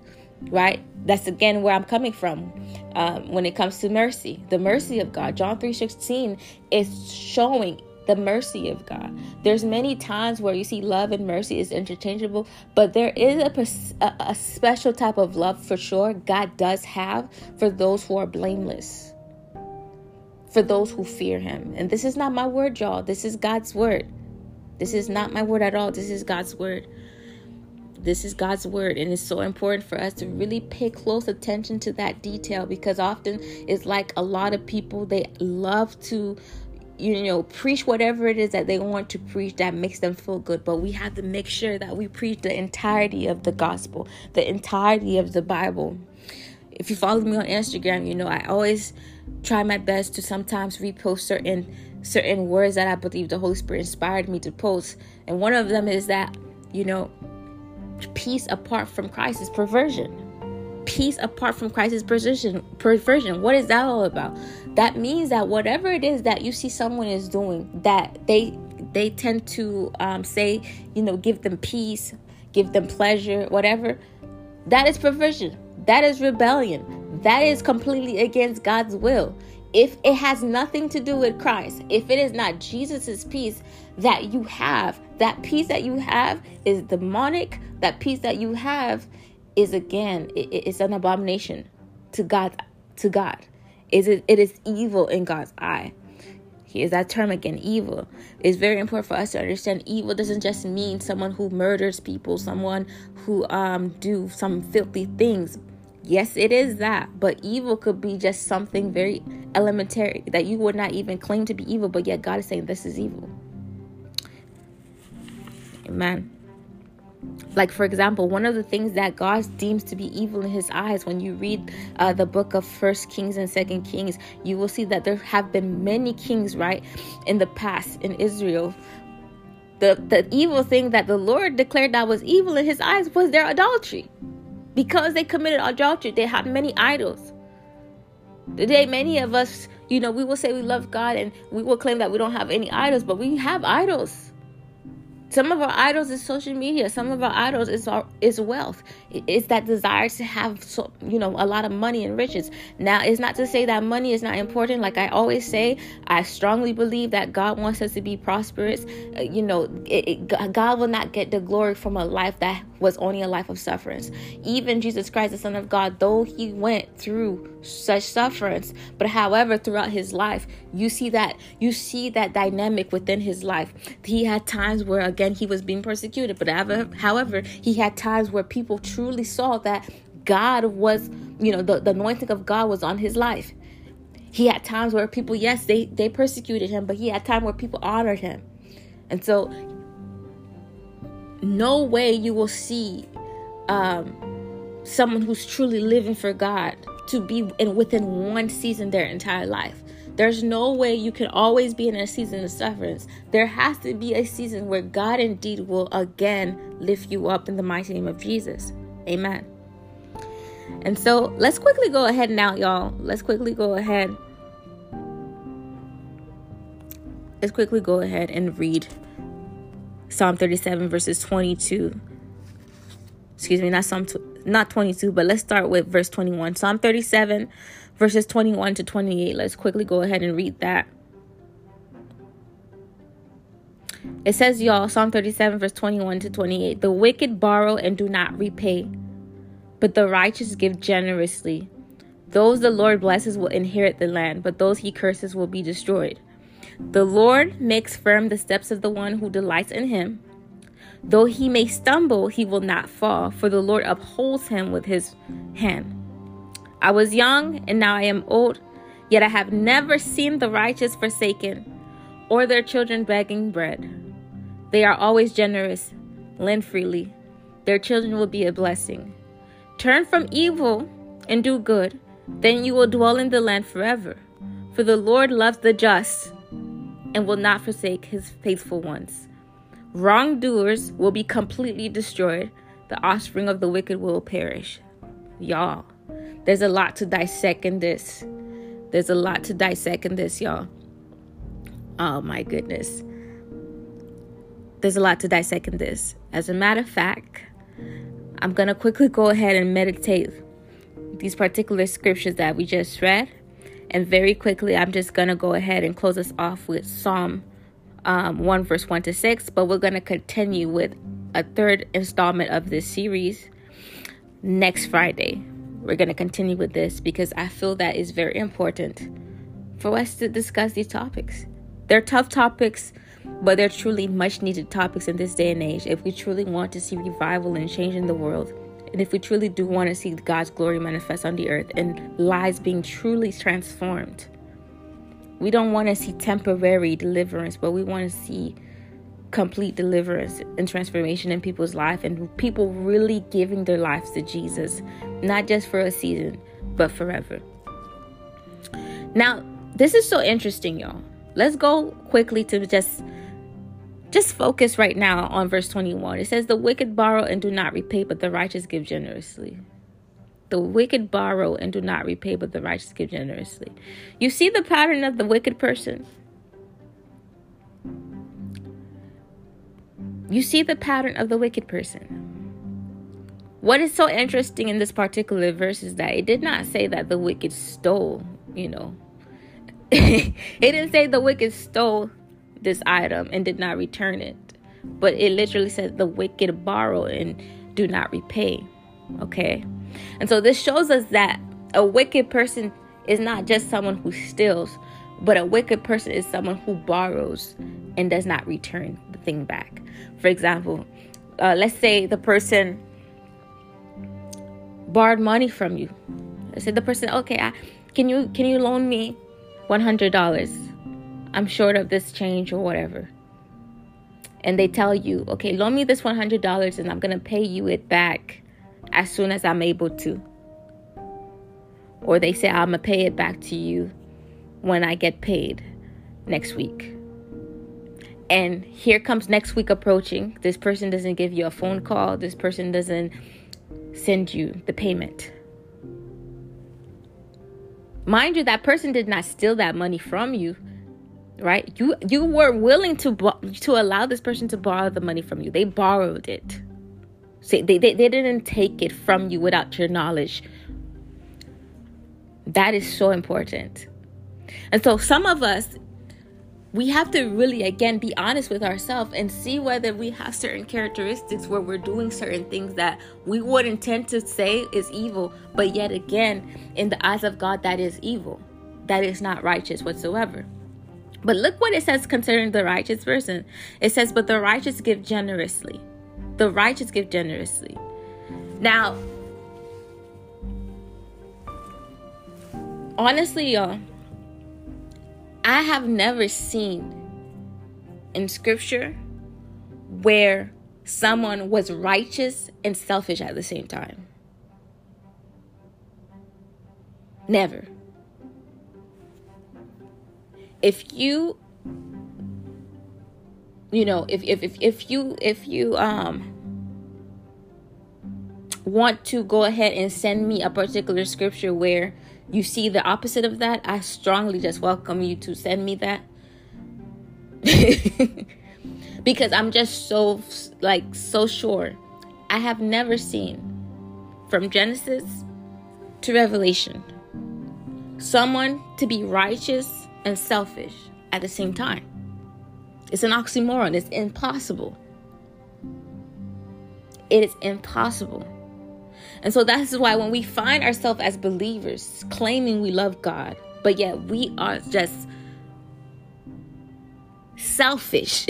right? That's again where i'm coming from um, when it comes to mercy. The mercy of god. John 3.16 is showing the mercy of god. There's many times where you see love and mercy is interchangeable but there is a, a special type of love for sure god does have for those who are blameless for those who fear him. And this is not my word y'all. This is god's word. This is not my word at all. This is god's word this is God's word, and it's so important for us to really pay close attention to that detail because often it's like a lot of people they love to you know preach whatever it is that they want to preach that makes them feel good but we have to make sure that we preach the entirety of the gospel the entirety of the bible if you follow me on Instagram, you know I always try my best to sometimes repost certain certain words that I believe the Holy Spirit inspired me to post. And one of them is that, you know, peace apart from Christ is perversion. Peace apart from Christ is perversion. Perversion. What is that all about? That means that whatever it is that you see someone is doing, that they they tend to um, say, you know, give them peace, give them pleasure, whatever. That is perversion. That is rebellion. That is completely against God's will if it has nothing to do with Christ, if it is not Jesus's peace that you have, that peace that you have is demonic, that peace that you have is again, it, it's an abomination to God, to God. Is it, it is evil in God's eye. Here's that term again, evil. It's very important for us to understand evil doesn't just mean someone who murders people, someone who um do some filthy things, Yes, it is that, but evil could be just something very elementary that you would not even claim to be evil, but yet God is saying this is evil. Amen. Like, for example, one of the things that God deems to be evil in his eyes, when you read uh, the book of First Kings and Second Kings, you will see that there have been many kings, right, in the past in Israel. The, the evil thing that the Lord declared that was evil in his eyes was their adultery because they committed adultery, they had many idols. Today, many of us, you know, we will say we love God and we will claim that we don't have any idols, but we have idols. Some of our idols is social media. Some of our idols is our, is wealth. It's that desire to have so you know a lot of money and riches. Now, it's not to say that money is not important. Like I always say, I strongly believe that God wants us to be prosperous. Uh, you know, it, it, God will not get the glory from a life that was only a life of sufferance. Even Jesus Christ, the Son of God, though he went through such sufferance, but however, throughout his life, you see that you see that dynamic within his life. He had times where again he was being persecuted, but however, however, he had times where people truly saw that God was, you know, the, the anointing of God was on his life. He had times where people, yes, they they persecuted him, but he had time where people honored him. And so no way you will see um, someone who's truly living for God to be in within one season their entire life. There's no way you can always be in a season of sufferance. There has to be a season where God indeed will again lift you up in the mighty name of Jesus. Amen. And so let's quickly go ahead now, y'all. Let's quickly go ahead. Let's quickly go ahead and read Psalm 37 verses 22. Excuse me, not Psalm not 22, but let's start with verse 21. Psalm 37 verses 21 to 28. Let's quickly go ahead and read that. It says, y'all, Psalm 37, verse 21 to 28 The wicked borrow and do not repay, but the righteous give generously. Those the Lord blesses will inherit the land, but those he curses will be destroyed. The Lord makes firm the steps of the one who delights in him. Though he may stumble, he will not fall, for the Lord upholds him with his hand. I was young, and now I am old, yet I have never seen the righteous forsaken, or their children begging bread. They are always generous, lend freely. Their children will be a blessing. Turn from evil and do good, then you will dwell in the land forever. For the Lord loves the just and will not forsake his faithful ones. Wrongdoers will be completely destroyed, the offspring of the wicked will perish. Y'all, there's a lot to dissect in this. There's a lot to dissect in this, y'all. Oh my goodness. There's a lot to dissect in this. As a matter of fact, I'm going to quickly go ahead and meditate these particular scriptures that we just read and very quickly, I'm just going to go ahead and close us off with Psalm um, 1, verse 1 to 6. But we're going to continue with a third installment of this series next Friday. We're going to continue with this because I feel that is very important for us to discuss these topics. They're tough topics, but they're truly much needed topics in this day and age if we truly want to see revival and change in the world. And if we truly do want to see God's glory manifest on the earth and lives being truly transformed, we don't want to see temporary deliverance, but we want to see complete deliverance and transformation in people's life and people really giving their lives to Jesus, not just for a season, but forever. Now, this is so interesting, y'all. Let's go quickly to just just focus right now on verse 21. It says, The wicked borrow and do not repay, but the righteous give generously. The wicked borrow and do not repay, but the righteous give generously. You see the pattern of the wicked person? You see the pattern of the wicked person. What is so interesting in this particular verse is that it did not say that the wicked stole, you know. it didn't say the wicked stole this item and did not return it. But it literally says the wicked borrow and do not repay. Okay? And so this shows us that a wicked person is not just someone who steals, but a wicked person is someone who borrows and does not return the thing back. For example, uh, let's say the person borrowed money from you. I said the person, okay, I, can you can you loan me one hundred dollars? I'm short of this change or whatever. And they tell you, okay, loan me this $100 and I'm going to pay you it back as soon as I'm able to. Or they say, I'm going to pay it back to you when I get paid next week. And here comes next week approaching. This person doesn't give you a phone call. This person doesn't send you the payment. Mind you, that person did not steal that money from you right? You you were willing to to allow this person to borrow the money from you. They borrowed it. See, they, they, they didn't take it from you without your knowledge. That is so important. And so some of us we have to really again be honest with ourselves and see whether we have certain characteristics where we're doing certain things that we wouldn't tend to say is evil but yet again in the eyes of god that is evil. That is not righteous whatsoever but look what it says concerning the righteous person. It says, But the righteous give generously. The righteous give generously. Now, honestly, y'all, I have never seen in scripture where someone was righteous and selfish at the same time. Never if you you know if if if, if you if you um want to go ahead and send me a particular scripture where you see the opposite of that i strongly just welcome you to send me that. Because i'm just so like so sure. I have never seen from genesis to revelation someone to be righteous and selfish at the same time. It's an oxymoron. It's impossible. It is impossible. And so that's why when we find ourselves as believers claiming we love God, but yet we are just selfish,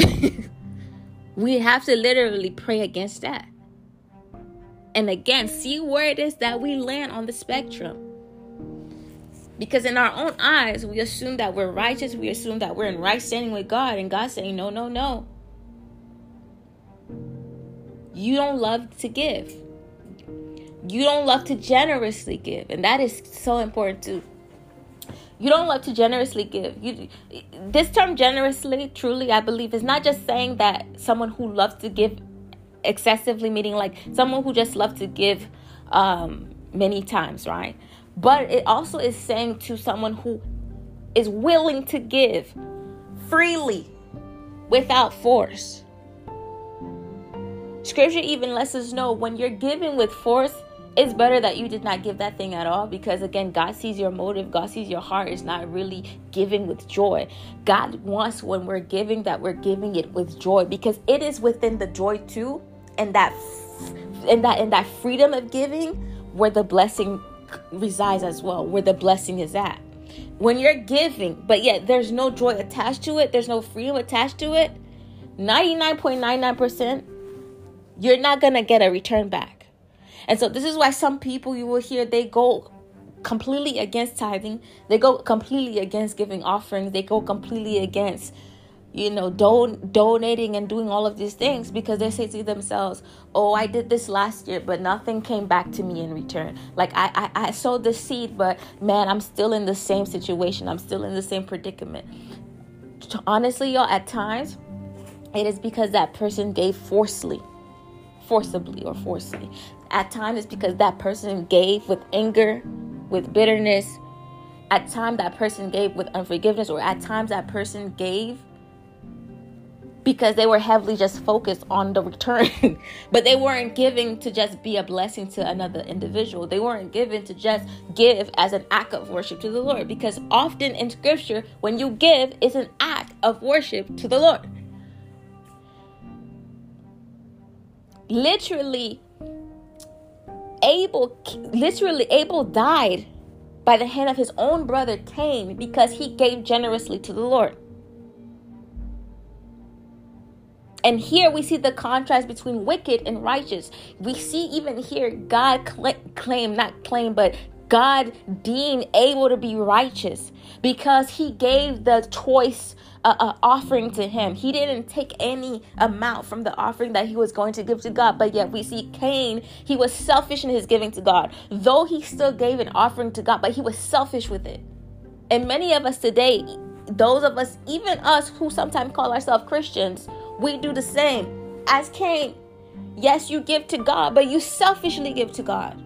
we have to literally pray against that. And again, see where it is that we land on the spectrum. Because in our own eyes, we assume that we're righteous, we assume that we're in right standing with God, and God's saying, No, no, no. You don't love to give. You don't love to generously give. And that is so important too. You don't love to generously give. You this term generously, truly, I believe, is not just saying that someone who loves to give excessively, meaning like someone who just loves to give um, many times, right? But it also is saying to someone who is willing to give freely without force. Scripture even lets us know when you're giving with force, it's better that you did not give that thing at all because again god sees your motive god sees your heart is not really giving with joy god wants when we're giving that we're giving it with joy because it is within the joy too and that and that and that freedom of giving where the blessing resides as well, where the blessing is at. When you're giving, but yet there's no joy attached to it, there's no freedom attached to it, 99.99%, you're not going to get a return back. And so this is why some people you will hear they go completely against tithing, they go completely against giving offerings, they go completely against you know, don- donating and doing all of these things because they say to themselves, "Oh, I did this last year, but nothing came back to me in return. Like I, I, I sowed the seed, but man, I'm still in the same situation. I'm still in the same predicament." Honestly, y'all, at times, it is because that person gave forcefully, forcibly or forcefully. At times, it's because that person gave with anger, with bitterness. At times, that person gave with unforgiveness, or at times, that person gave because they were heavily just focused on the return. but they weren't giving to just be a blessing to another individual. They weren't given to just give as an act of worship to the Lord. Because often in scripture, when you give, it's an act of worship to the Lord. Literally, Abel, literally, Abel died by the hand of his own brother Cain because he gave generously to the Lord. And here we see the contrast between wicked and righteous. We see even here God cl- claim, not claim, but God deemed Abel to be righteous because he gave the choice uh, uh, offering to him. He didn't take any amount from the offering that he was going to give to God, but yet we see Cain, he was selfish in his giving to God. Though he still gave an offering to God, but he was selfish with it. And many of us today, those of us, even us who sometimes call ourselves Christians, we do the same as Cain. Yes, you give to God, but you selfishly give to God.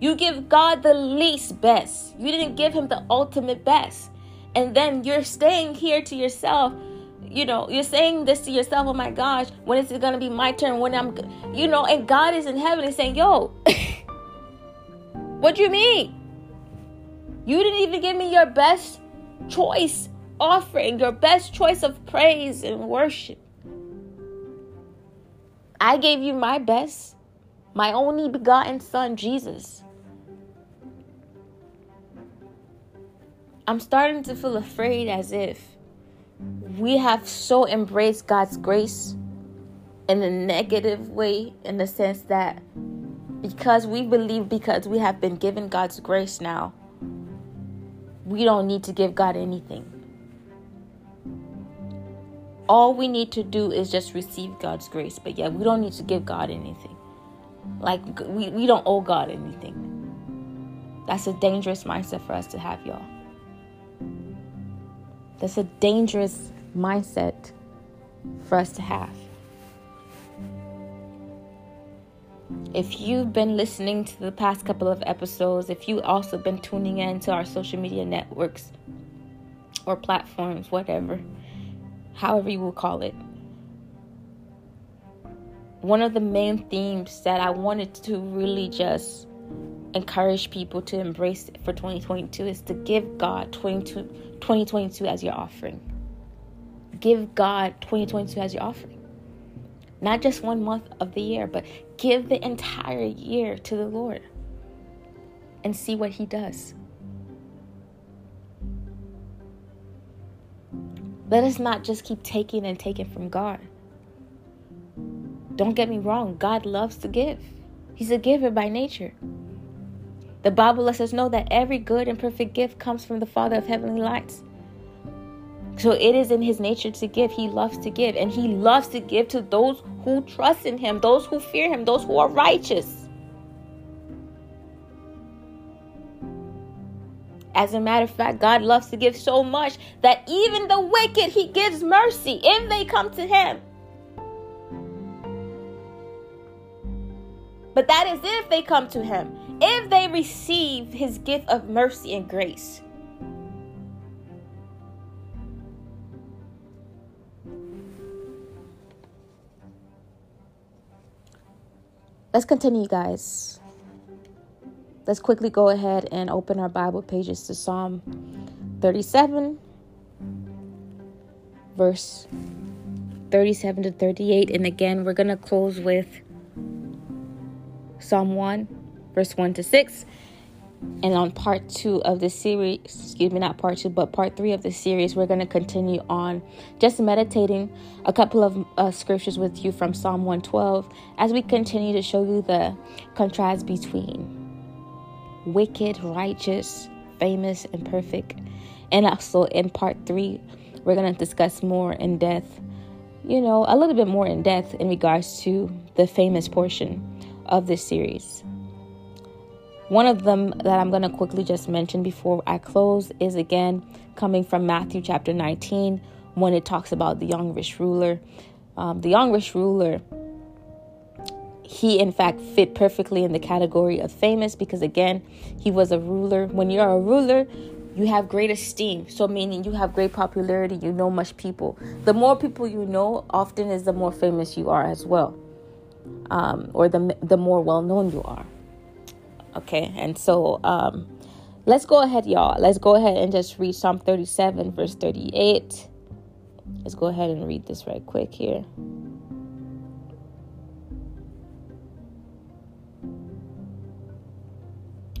You give God the least best. You didn't give him the ultimate best. And then you're staying here to yourself. You know, you're saying this to yourself, oh my gosh, when is it going to be my turn? When I'm, you know, and God is in heaven and saying, yo, what do you mean? You didn't even give me your best choice offering, your best choice of praise and worship. I gave you my best, my only begotten son, Jesus. I'm starting to feel afraid as if we have so embraced God's grace in a negative way, in the sense that because we believe because we have been given God's grace now, we don't need to give God anything all we need to do is just receive God's grace. But yeah, we don't need to give God anything. Like we, we don't owe God anything. That's a dangerous mindset for us to have, y'all. That's a dangerous mindset for us to have. If you've been listening to the past couple of episodes, if you also been tuning in to our social media networks or platforms, whatever, however you will call it. One of the main themes that I wanted to really just encourage people to embrace for 2022 is to give God 2022 as your offering. Give God 2022 as your offering. Not just one month of the year, but give the entire year to the Lord and see what He does. Let us not just keep taking and taking from God. Don't get me wrong, God loves to give. He's a giver by nature. The Bible lets us know that every good and perfect gift comes from the Father of heavenly lights. So it is in his nature to give. He loves to give. And he loves to give to those who trust in him, those who fear him, those who are righteous. As a matter of fact, God loves to give so much that even the wicked, He gives mercy if they come to Him. But that is if they come to Him, if they receive His gift of mercy and grace. Let's continue, guys let's quickly go ahead and open our Bible pages to Psalm 37, verse 37 to 38. And again, we're going to close with Psalm 1, verse 1 to 6. And on part two of the series, excuse me, not part two, but part three of the series, we're going to continue on just meditating a couple of uh, scriptures with you from Psalm 112 as we continue to show you the contrast between wicked, righteous, famous, and perfect. And also in part three, we're going to discuss more in depth, you know, a little bit more in depth in regards to the famous portion of this series. One of them that I'm going to quickly just mention before I close is again coming from Matthew chapter 19 when it talks about the young rich ruler. Um, the young rich ruler, he in fact fit perfectly in the category of famous because again, he was a ruler. When you're a ruler, you have great esteem. So meaning you have great popularity, you know much people. The more people you know, often is the more famous you are as well. Um, or the the more well known you are. Okay, and so um, let's go ahead, y'all. Let's go ahead and just read Psalm 37, verse 38. Let's go ahead and read this right quick here.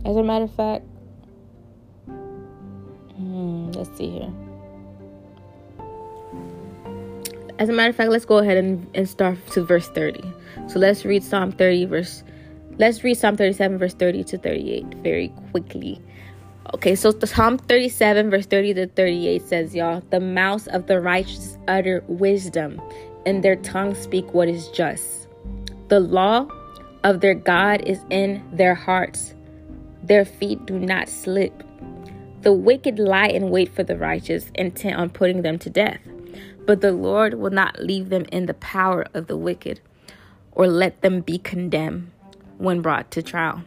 As a matter of fact, hmm, let's see here. As a matter of fact, let's go ahead and, and start to verse 30. So let's read Psalm 30, verse. Let's read Psalm 37, verse 30 to 38 very quickly. Okay, so Psalm 37, verse 30 to 38 says, Y'all, the mouths of the righteous utter wisdom, and their tongues speak what is just. The law of their God is in their hearts, their feet do not slip. The wicked lie in wait for the righteous, intent on putting them to death. But the Lord will not leave them in the power of the wicked, or let them be condemned when brought to trial.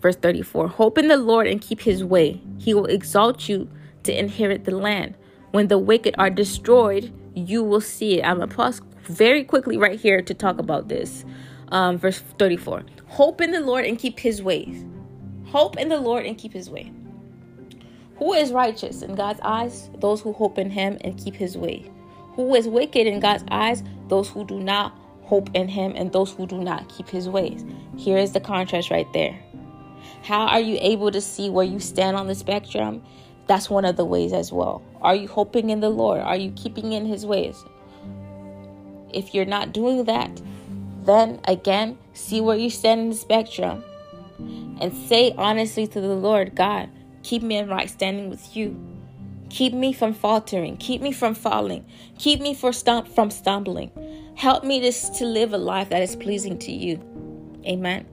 Verse 34 Hope in the Lord and keep his way. He will exalt you to inherit the land. When the wicked are destroyed, you will see it. I'm going to pause very quickly right here to talk about this. Um, verse 34 Hope in the Lord and keep his ways. Hope in the Lord and keep his way. Who is righteous in God's eyes? Those who hope in him and keep his way. Who is wicked in God's eyes? Those who do not hope in him and those who do not keep his ways. Here is the contrast right there. How are you able to see where you stand on the spectrum? That's one of the ways as well. Are you hoping in the Lord? Are you keeping in His ways? If you're not doing that, then again, see where you stand in the spectrum and say honestly to the Lord, God, keep me in right standing with you. Keep me from faltering. Keep me from falling. Keep me stump, from stumbling. Help me to, to live a life that is pleasing to you. Amen.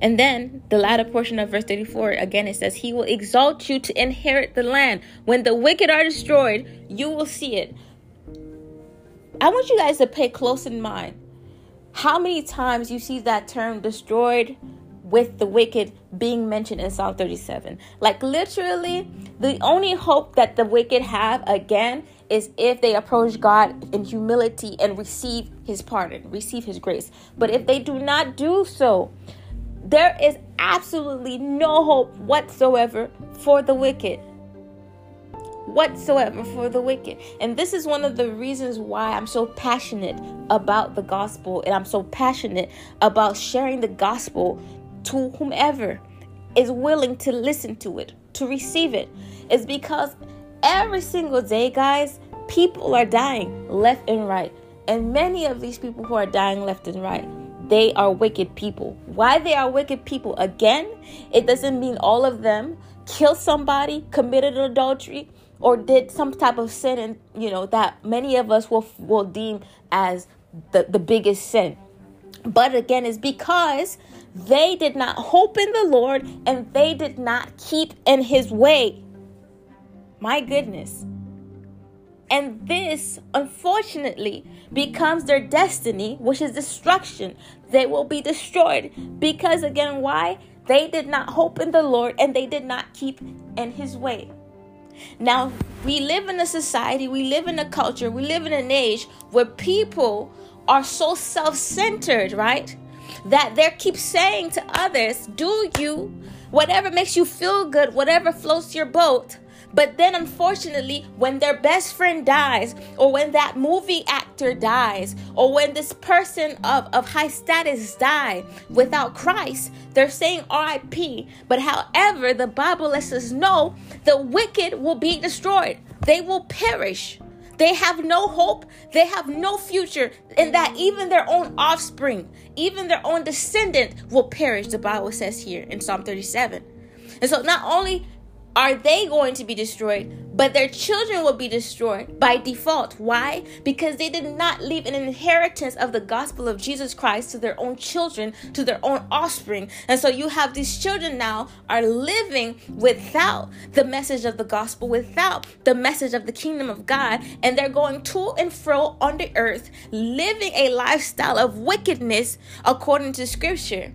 And then the latter portion of verse 34 again it says, He will exalt you to inherit the land. When the wicked are destroyed, you will see it. I want you guys to pay close in mind how many times you see that term destroyed with the wicked being mentioned in Psalm 37. Like literally, the only hope that the wicked have again is if they approach God in humility and receive his pardon, receive his grace. But if they do not do so, there is absolutely no hope whatsoever for the wicked. Whatsoever for the wicked. And this is one of the reasons why I'm so passionate about the gospel and I'm so passionate about sharing the gospel to whomever is willing to listen to it, to receive it. Is because every single day, guys, people are dying left and right. And many of these people who are dying left and right they are wicked people. Why they are wicked people? Again, it doesn't mean all of them killed somebody, committed adultery, or did some type of sin, and you know that many of us will will deem as the the biggest sin. But again, it's because they did not hope in the Lord and they did not keep in His way. My goodness. And this, unfortunately, becomes their destiny, which is destruction. They will be destroyed. Because, again, why? They did not hope in the Lord and they did not keep in His way. Now, we live in a society, we live in a culture, we live in an age where people are so self centered, right? That they keep saying to others, Do you, whatever makes you feel good, whatever floats your boat, but then, unfortunately, when their best friend dies, or when that movie actor dies, or when this person of, of high status die without Christ, they're saying RIP. But however, the Bible lets us know the wicked will be destroyed, they will perish. They have no hope. They have no future. And that even their own offspring, even their own descendant will perish, the Bible says here in Psalm 37. And so not only are they going to be destroyed, but their children will be destroyed by default. Why? Because they did not leave an inheritance of the gospel of Jesus Christ to their own children, to their own offspring. And so you have these children now are living without the message of the gospel, without the message of the kingdom of God, and they're going to and fro on the earth, living a lifestyle of wickedness according to scripture.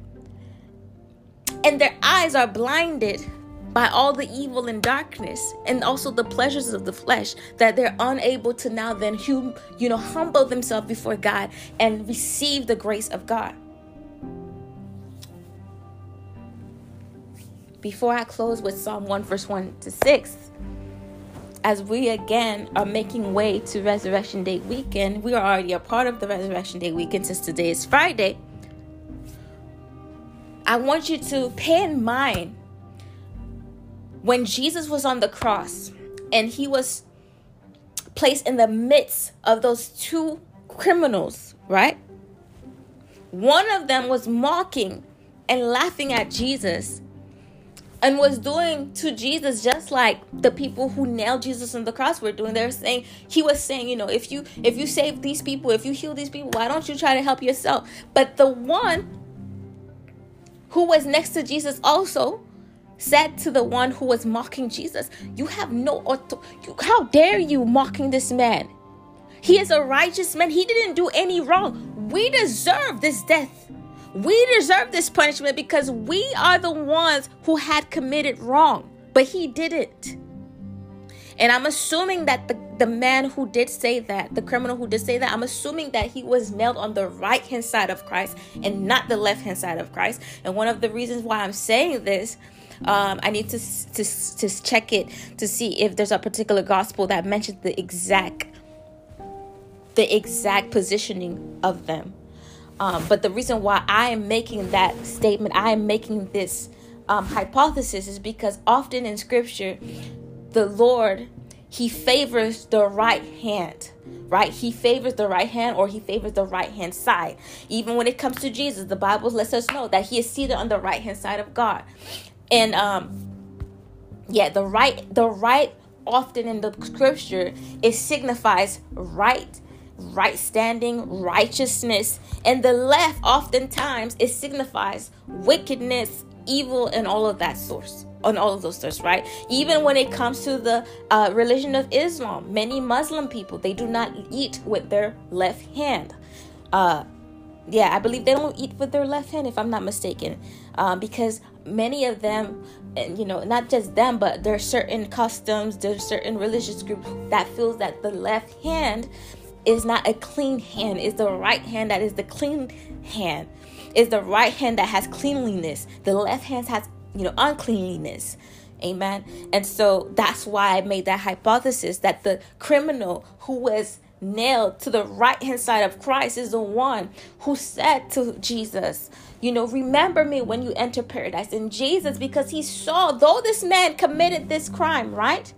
And their eyes are blinded by all the evil and darkness and also the pleasures of the flesh that they're unable to now then hum, you know humble themselves before God and receive the grace of God. Before I close with Psalm 1 verse 1 to 6, as we again are making way to Resurrection Day weekend, we are already a part of the Resurrection Day weekend since today is Friday. I want you to pay in mind when Jesus was on the cross and he was placed in the midst of those two criminals, right? One of them was mocking and laughing at Jesus and was doing to Jesus just like the people who nailed Jesus on the cross were doing. They're saying he was saying, you know, if you if you save these people, if you heal these people, why don't you try to help yourself? But the one who was next to Jesus also said to the one who was mocking Jesus, You have no authority. How dare you mocking this man? He is a righteous man. He didn't do any wrong. We deserve this death. We deserve this punishment because we are the ones who had committed wrong, but he didn't. And I'm assuming that the, the man who did say that, the criminal who did say that, I'm assuming that he was nailed on the right hand side of Christ and not the left hand side of Christ. And one of the reasons why I'm saying this um, I need to, to to check it to see if there's a particular gospel that mentions the exact the exact positioning of them. Um, but the reason why I am making that statement, I am making this um, hypothesis, is because often in Scripture, the Lord He favors the right hand right? He favors the right hand or he favors the right hand side. Even when it comes to Jesus, the Bible lets us know that he is seated on the right hand side of God and um yeah the right the right often in the scripture it signifies right right standing righteousness. And the left oftentimes it signifies wickedness evil and all of that source on all of those sorts right? Even when it comes to the uh, religion of islam many muslim people they do not eat with their left hand. Uh, yeah i believe they don't eat with their left hand if i'm not mistaken. Um, because many of them and you know not just them but there are certain customs there's certain religious groups that feels that the left hand is not a clean hand is the right hand that is the clean hand. Is the right hand that has cleanliness. The left hand has you know uncleanliness. Amen? And so that's why i made that hypothesis that the criminal who was nailed to the right hand side of christ is the one who said to jesus you know, remember me when you enter paradise. And Jesus, because he saw, though this man committed this crime, right?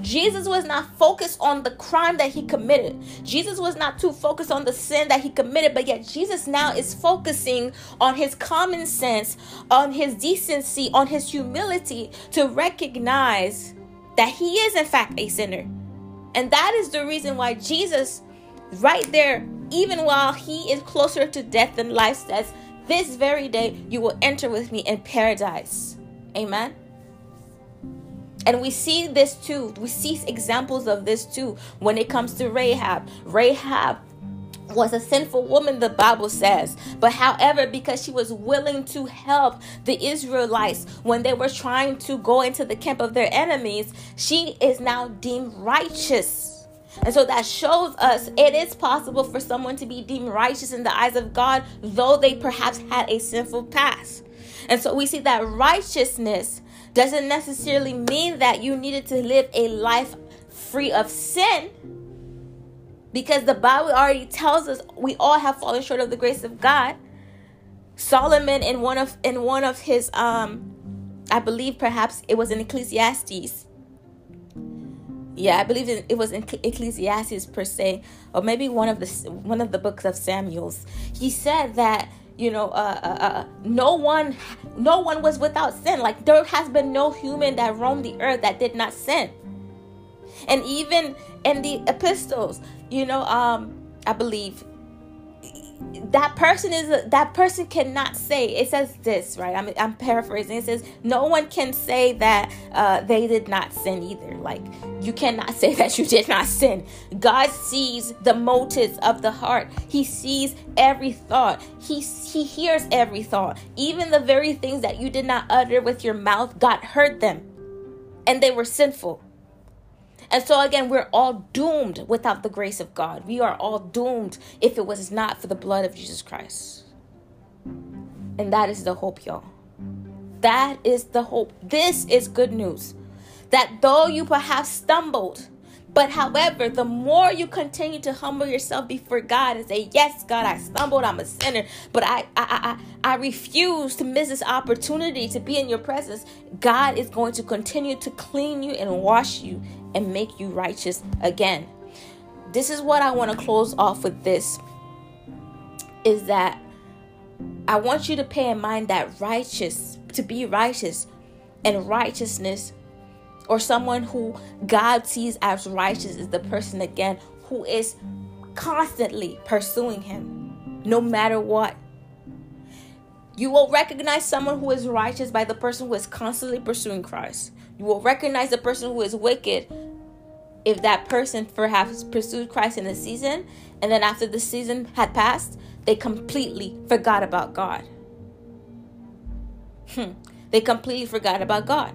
Jesus was not focused on the crime that he committed. Jesus was not too focused on the sin that he committed, but yet Jesus now is focusing on his common sense, on his decency, on his humility to recognize that he is, in fact, a sinner. And that is the reason why Jesus, right there, even while he is closer to death than life, says, this very day you will enter with me in paradise. Amen. And we see this too. We see examples of this too when it comes to Rahab. Rahab was a sinful woman, the Bible says. But however, because she was willing to help the Israelites when they were trying to go into the camp of their enemies, she is now deemed righteous. And so that shows us it is possible for someone to be deemed righteous in the eyes of God, though they perhaps had a sinful past. And so we see that righteousness doesn't necessarily mean that you needed to live a life free of sin. Because the Bible already tells us we all have fallen short of the grace of God. Solomon in one of in one of his um I believe perhaps it was in Ecclesiastes. Yeah i believe it was in ecclesiastes per se or maybe one of the one of the books of samuel's. He said that you know uh, uh, uh, no one no one was without sin. Like there has been no human that roamed the earth that did not sin. And even in the epistles you know um i believe that person is that person cannot say it says this right? I'm, I'm paraphrasing. It says no one can say that uh, they did not sin either. Like you cannot say that you did not sin. God sees the motives of the heart. He sees every thought. He he hears every thought. Even the very things that you did not utter with your mouth god heard them and they were sinful and so, again, we're all doomed without the grace of God. We are all doomed if it was not for the blood of Jesus Christ. And that is the hope, y'all. That is the hope. This is good news. That though you perhaps stumbled, but however, the more you continue to humble yourself before God and say, Yes, God, I stumbled, I'm a sinner, but I I I, I refuse to miss this opportunity to be in your presence, God is going to continue to clean you and wash you and make you righteous again. This is what I want to close off with this is that I want you to pay in mind that righteous, to be righteous and righteousness or someone who God sees as righteous is the person again who is constantly pursuing him no matter what. You will recognize someone who is righteous by the person who is constantly pursuing Christ. You will recognize the person who is wicked if that person perhaps pursued Christ in a season and then after the season had passed, they completely forgot about God. Hmm. They completely forgot about God.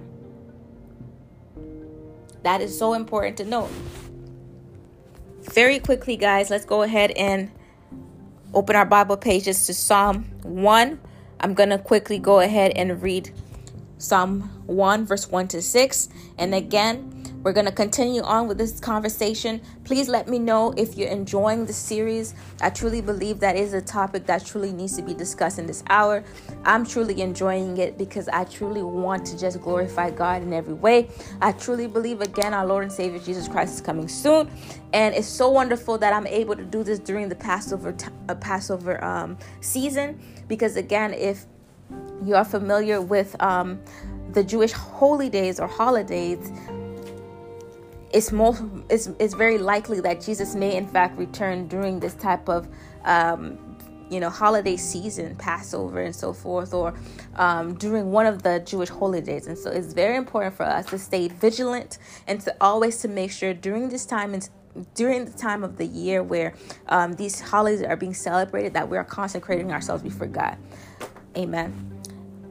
That is so important to note. Very quickly, guys, let's go ahead and open our Bible pages to Psalm 1. I'm going to quickly go ahead and read Psalm 1, verse 1 to 6. And again, we're going to continue on with this conversation. Please let me know if you're enjoying the series. I truly believe that is a topic that truly needs to be discussed in this hour. I'm truly enjoying it because I truly want to just glorify God in every way. I truly believe, again, our Lord and Savior Jesus Christ is coming soon. And it's so wonderful that I'm able to do this during the Passover, t- uh, Passover um, season because, again, if you are familiar with um, the Jewish holy days or holidays, it's most it's, it's very likely that Jesus may in fact return during this type of um, you know holiday season passover and so forth or um, during one of the jewish holidays and so it's very important for us to stay vigilant and to always to make sure during this time and during the time of the year where um, these holidays are being celebrated that we are consecrating ourselves before god amen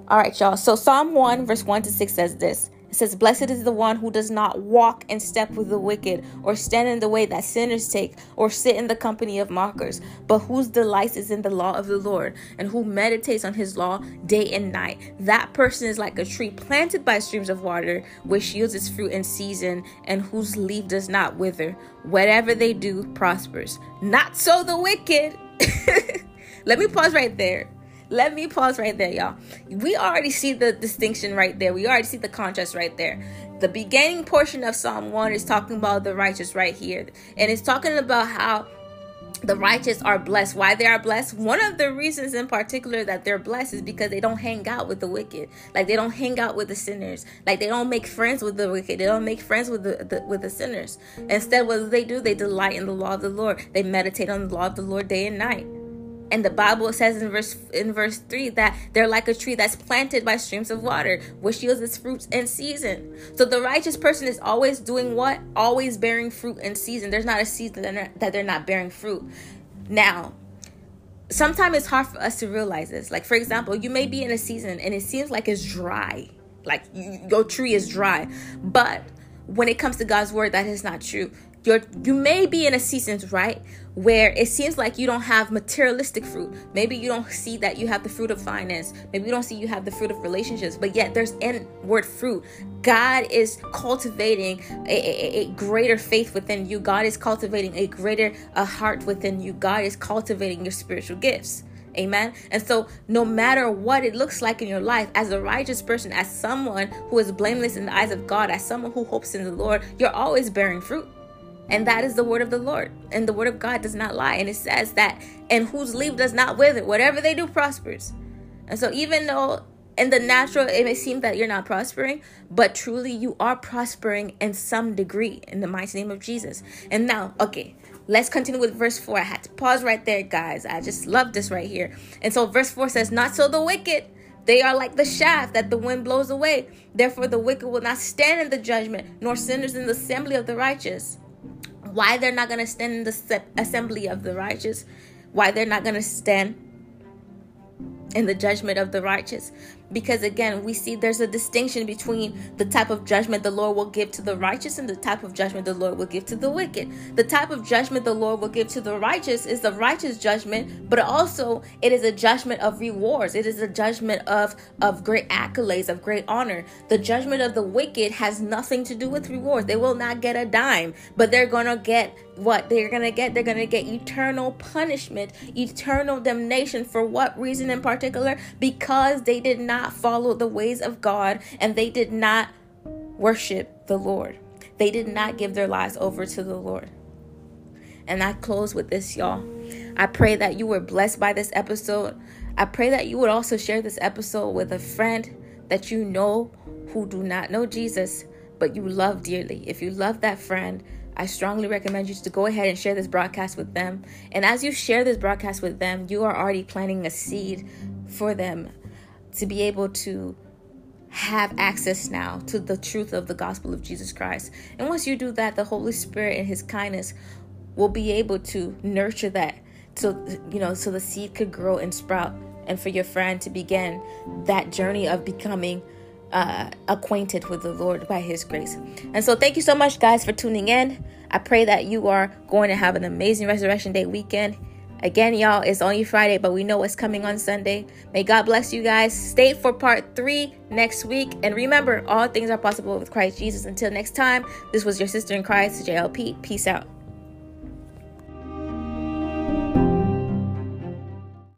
all right y'all so psalm 1 verse 1 to 6 says this it says, Blessed is the one who does not walk in step with the wicked, or stand in the way that sinners take, or sit in the company of mockers, but whose delight is in the law of the Lord, and who meditates on his law day and night. That person is like a tree planted by streams of water, which yields its fruit in season, and whose leaf does not wither. Whatever they do prospers. Not so the wicked. Let me pause right there. Let me pause right there, y'all. We already see the distinction right there. We already see the contrast right there. The beginning portion of Psalm 1 is talking about the righteous right here. And it's talking about how the righteous are blessed. Why they are blessed? One of the reasons in particular that they're blessed is because they don't hang out with the wicked. Like they don't hang out with the sinners. Like they don't make friends with the wicked. They don't make friends with the, the with the sinners. Instead, what do they do? They delight in the law of the Lord. They meditate on the law of the Lord day and night. And the Bible says in verse in verse 3 that they're like a tree that's planted by streams of water, which yields its fruits in season. So the righteous person is always doing what? Always bearing fruit in season. There's not a season that they're, not bearing fruit. Now, sometimes it's hard for us to realize this. Like for example, you may be in a season and it seems like it's dry. Like you, your tree is dry. But when it comes to God's word, that is not true you're you may be in a season right where it seems like you don't have materialistic fruit. Maybe you don't see that you have the fruit of finance. Maybe you don't see you have the fruit of relationships but yet there's inward fruit. God is cultivating a, a, a greater faith within you. God is cultivating a greater a heart within you. God is cultivating your spiritual gifts. Amen. And so, no matter what it looks like in your life, as a righteous person, as someone who is blameless in the eyes of God, as someone who hopes in the Lord, you're always bearing fruit And that is the word of the Lord. And the word of God does not lie. And it says that, and whose leaf does not wither, whatever they do prospers. And so, even though in the natural it may seem that you're not prospering, but truly you are prospering in some degree in the mighty name of Jesus. And now, okay, let's continue with verse 4. I had to pause right there, guys. I just love this right here. And so, verse 4 says, Not so the wicked. They are like the shaft that the wind blows away. Therefore, the wicked will not stand in the judgment, nor sinners in the assembly of the righteous why they're not going to stand in the assembly of the righteous, why they're not going to stand in the judgment of the righteous because again we see there's a distinction between the type of judgment the lord will give to the righteous and the type of judgment the lord will give to the wicked. The type of judgment the lord will give to the righteous is the righteous judgment but also it is a judgment of rewards. It is a judgment of of great accolades of great honor. The judgment of the wicked has nothing to do with rewards. They will not get a dime but they're gonna get what? They're gonna get they're gonna get eternal punishment eternal damnation for what reason in particular? Because they did not not follow the ways of God and they did not worship the Lord. They did not give their lives over to the Lord. And I close with this, y'all. I pray that you were blessed by this episode. I pray that you would also share this episode with a friend that you know who do not know Jesus, but you love dearly. If you love that friend, I strongly recommend you to go ahead and share this broadcast with them. And as you share this broadcast with them, you are already planting a seed for them to be able to have access now to the truth of the gospel of Jesus Christ. And once you do that, the Holy Spirit and his kindness will be able to nurture that so you know so the seed could grow and sprout and for your friend to begin that journey of becoming uh, acquainted with the Lord by His grace. And so, thank you so much, guys, for tuning in. I pray that you are going to have an amazing Resurrection Day weekend. Again, y'all, it's only Friday, but we know what's coming on Sunday. May God bless you guys. Stay for part three next week. And remember, all things are possible with Christ Jesus. Until next time, this was your sister in Christ, JLP. Peace out.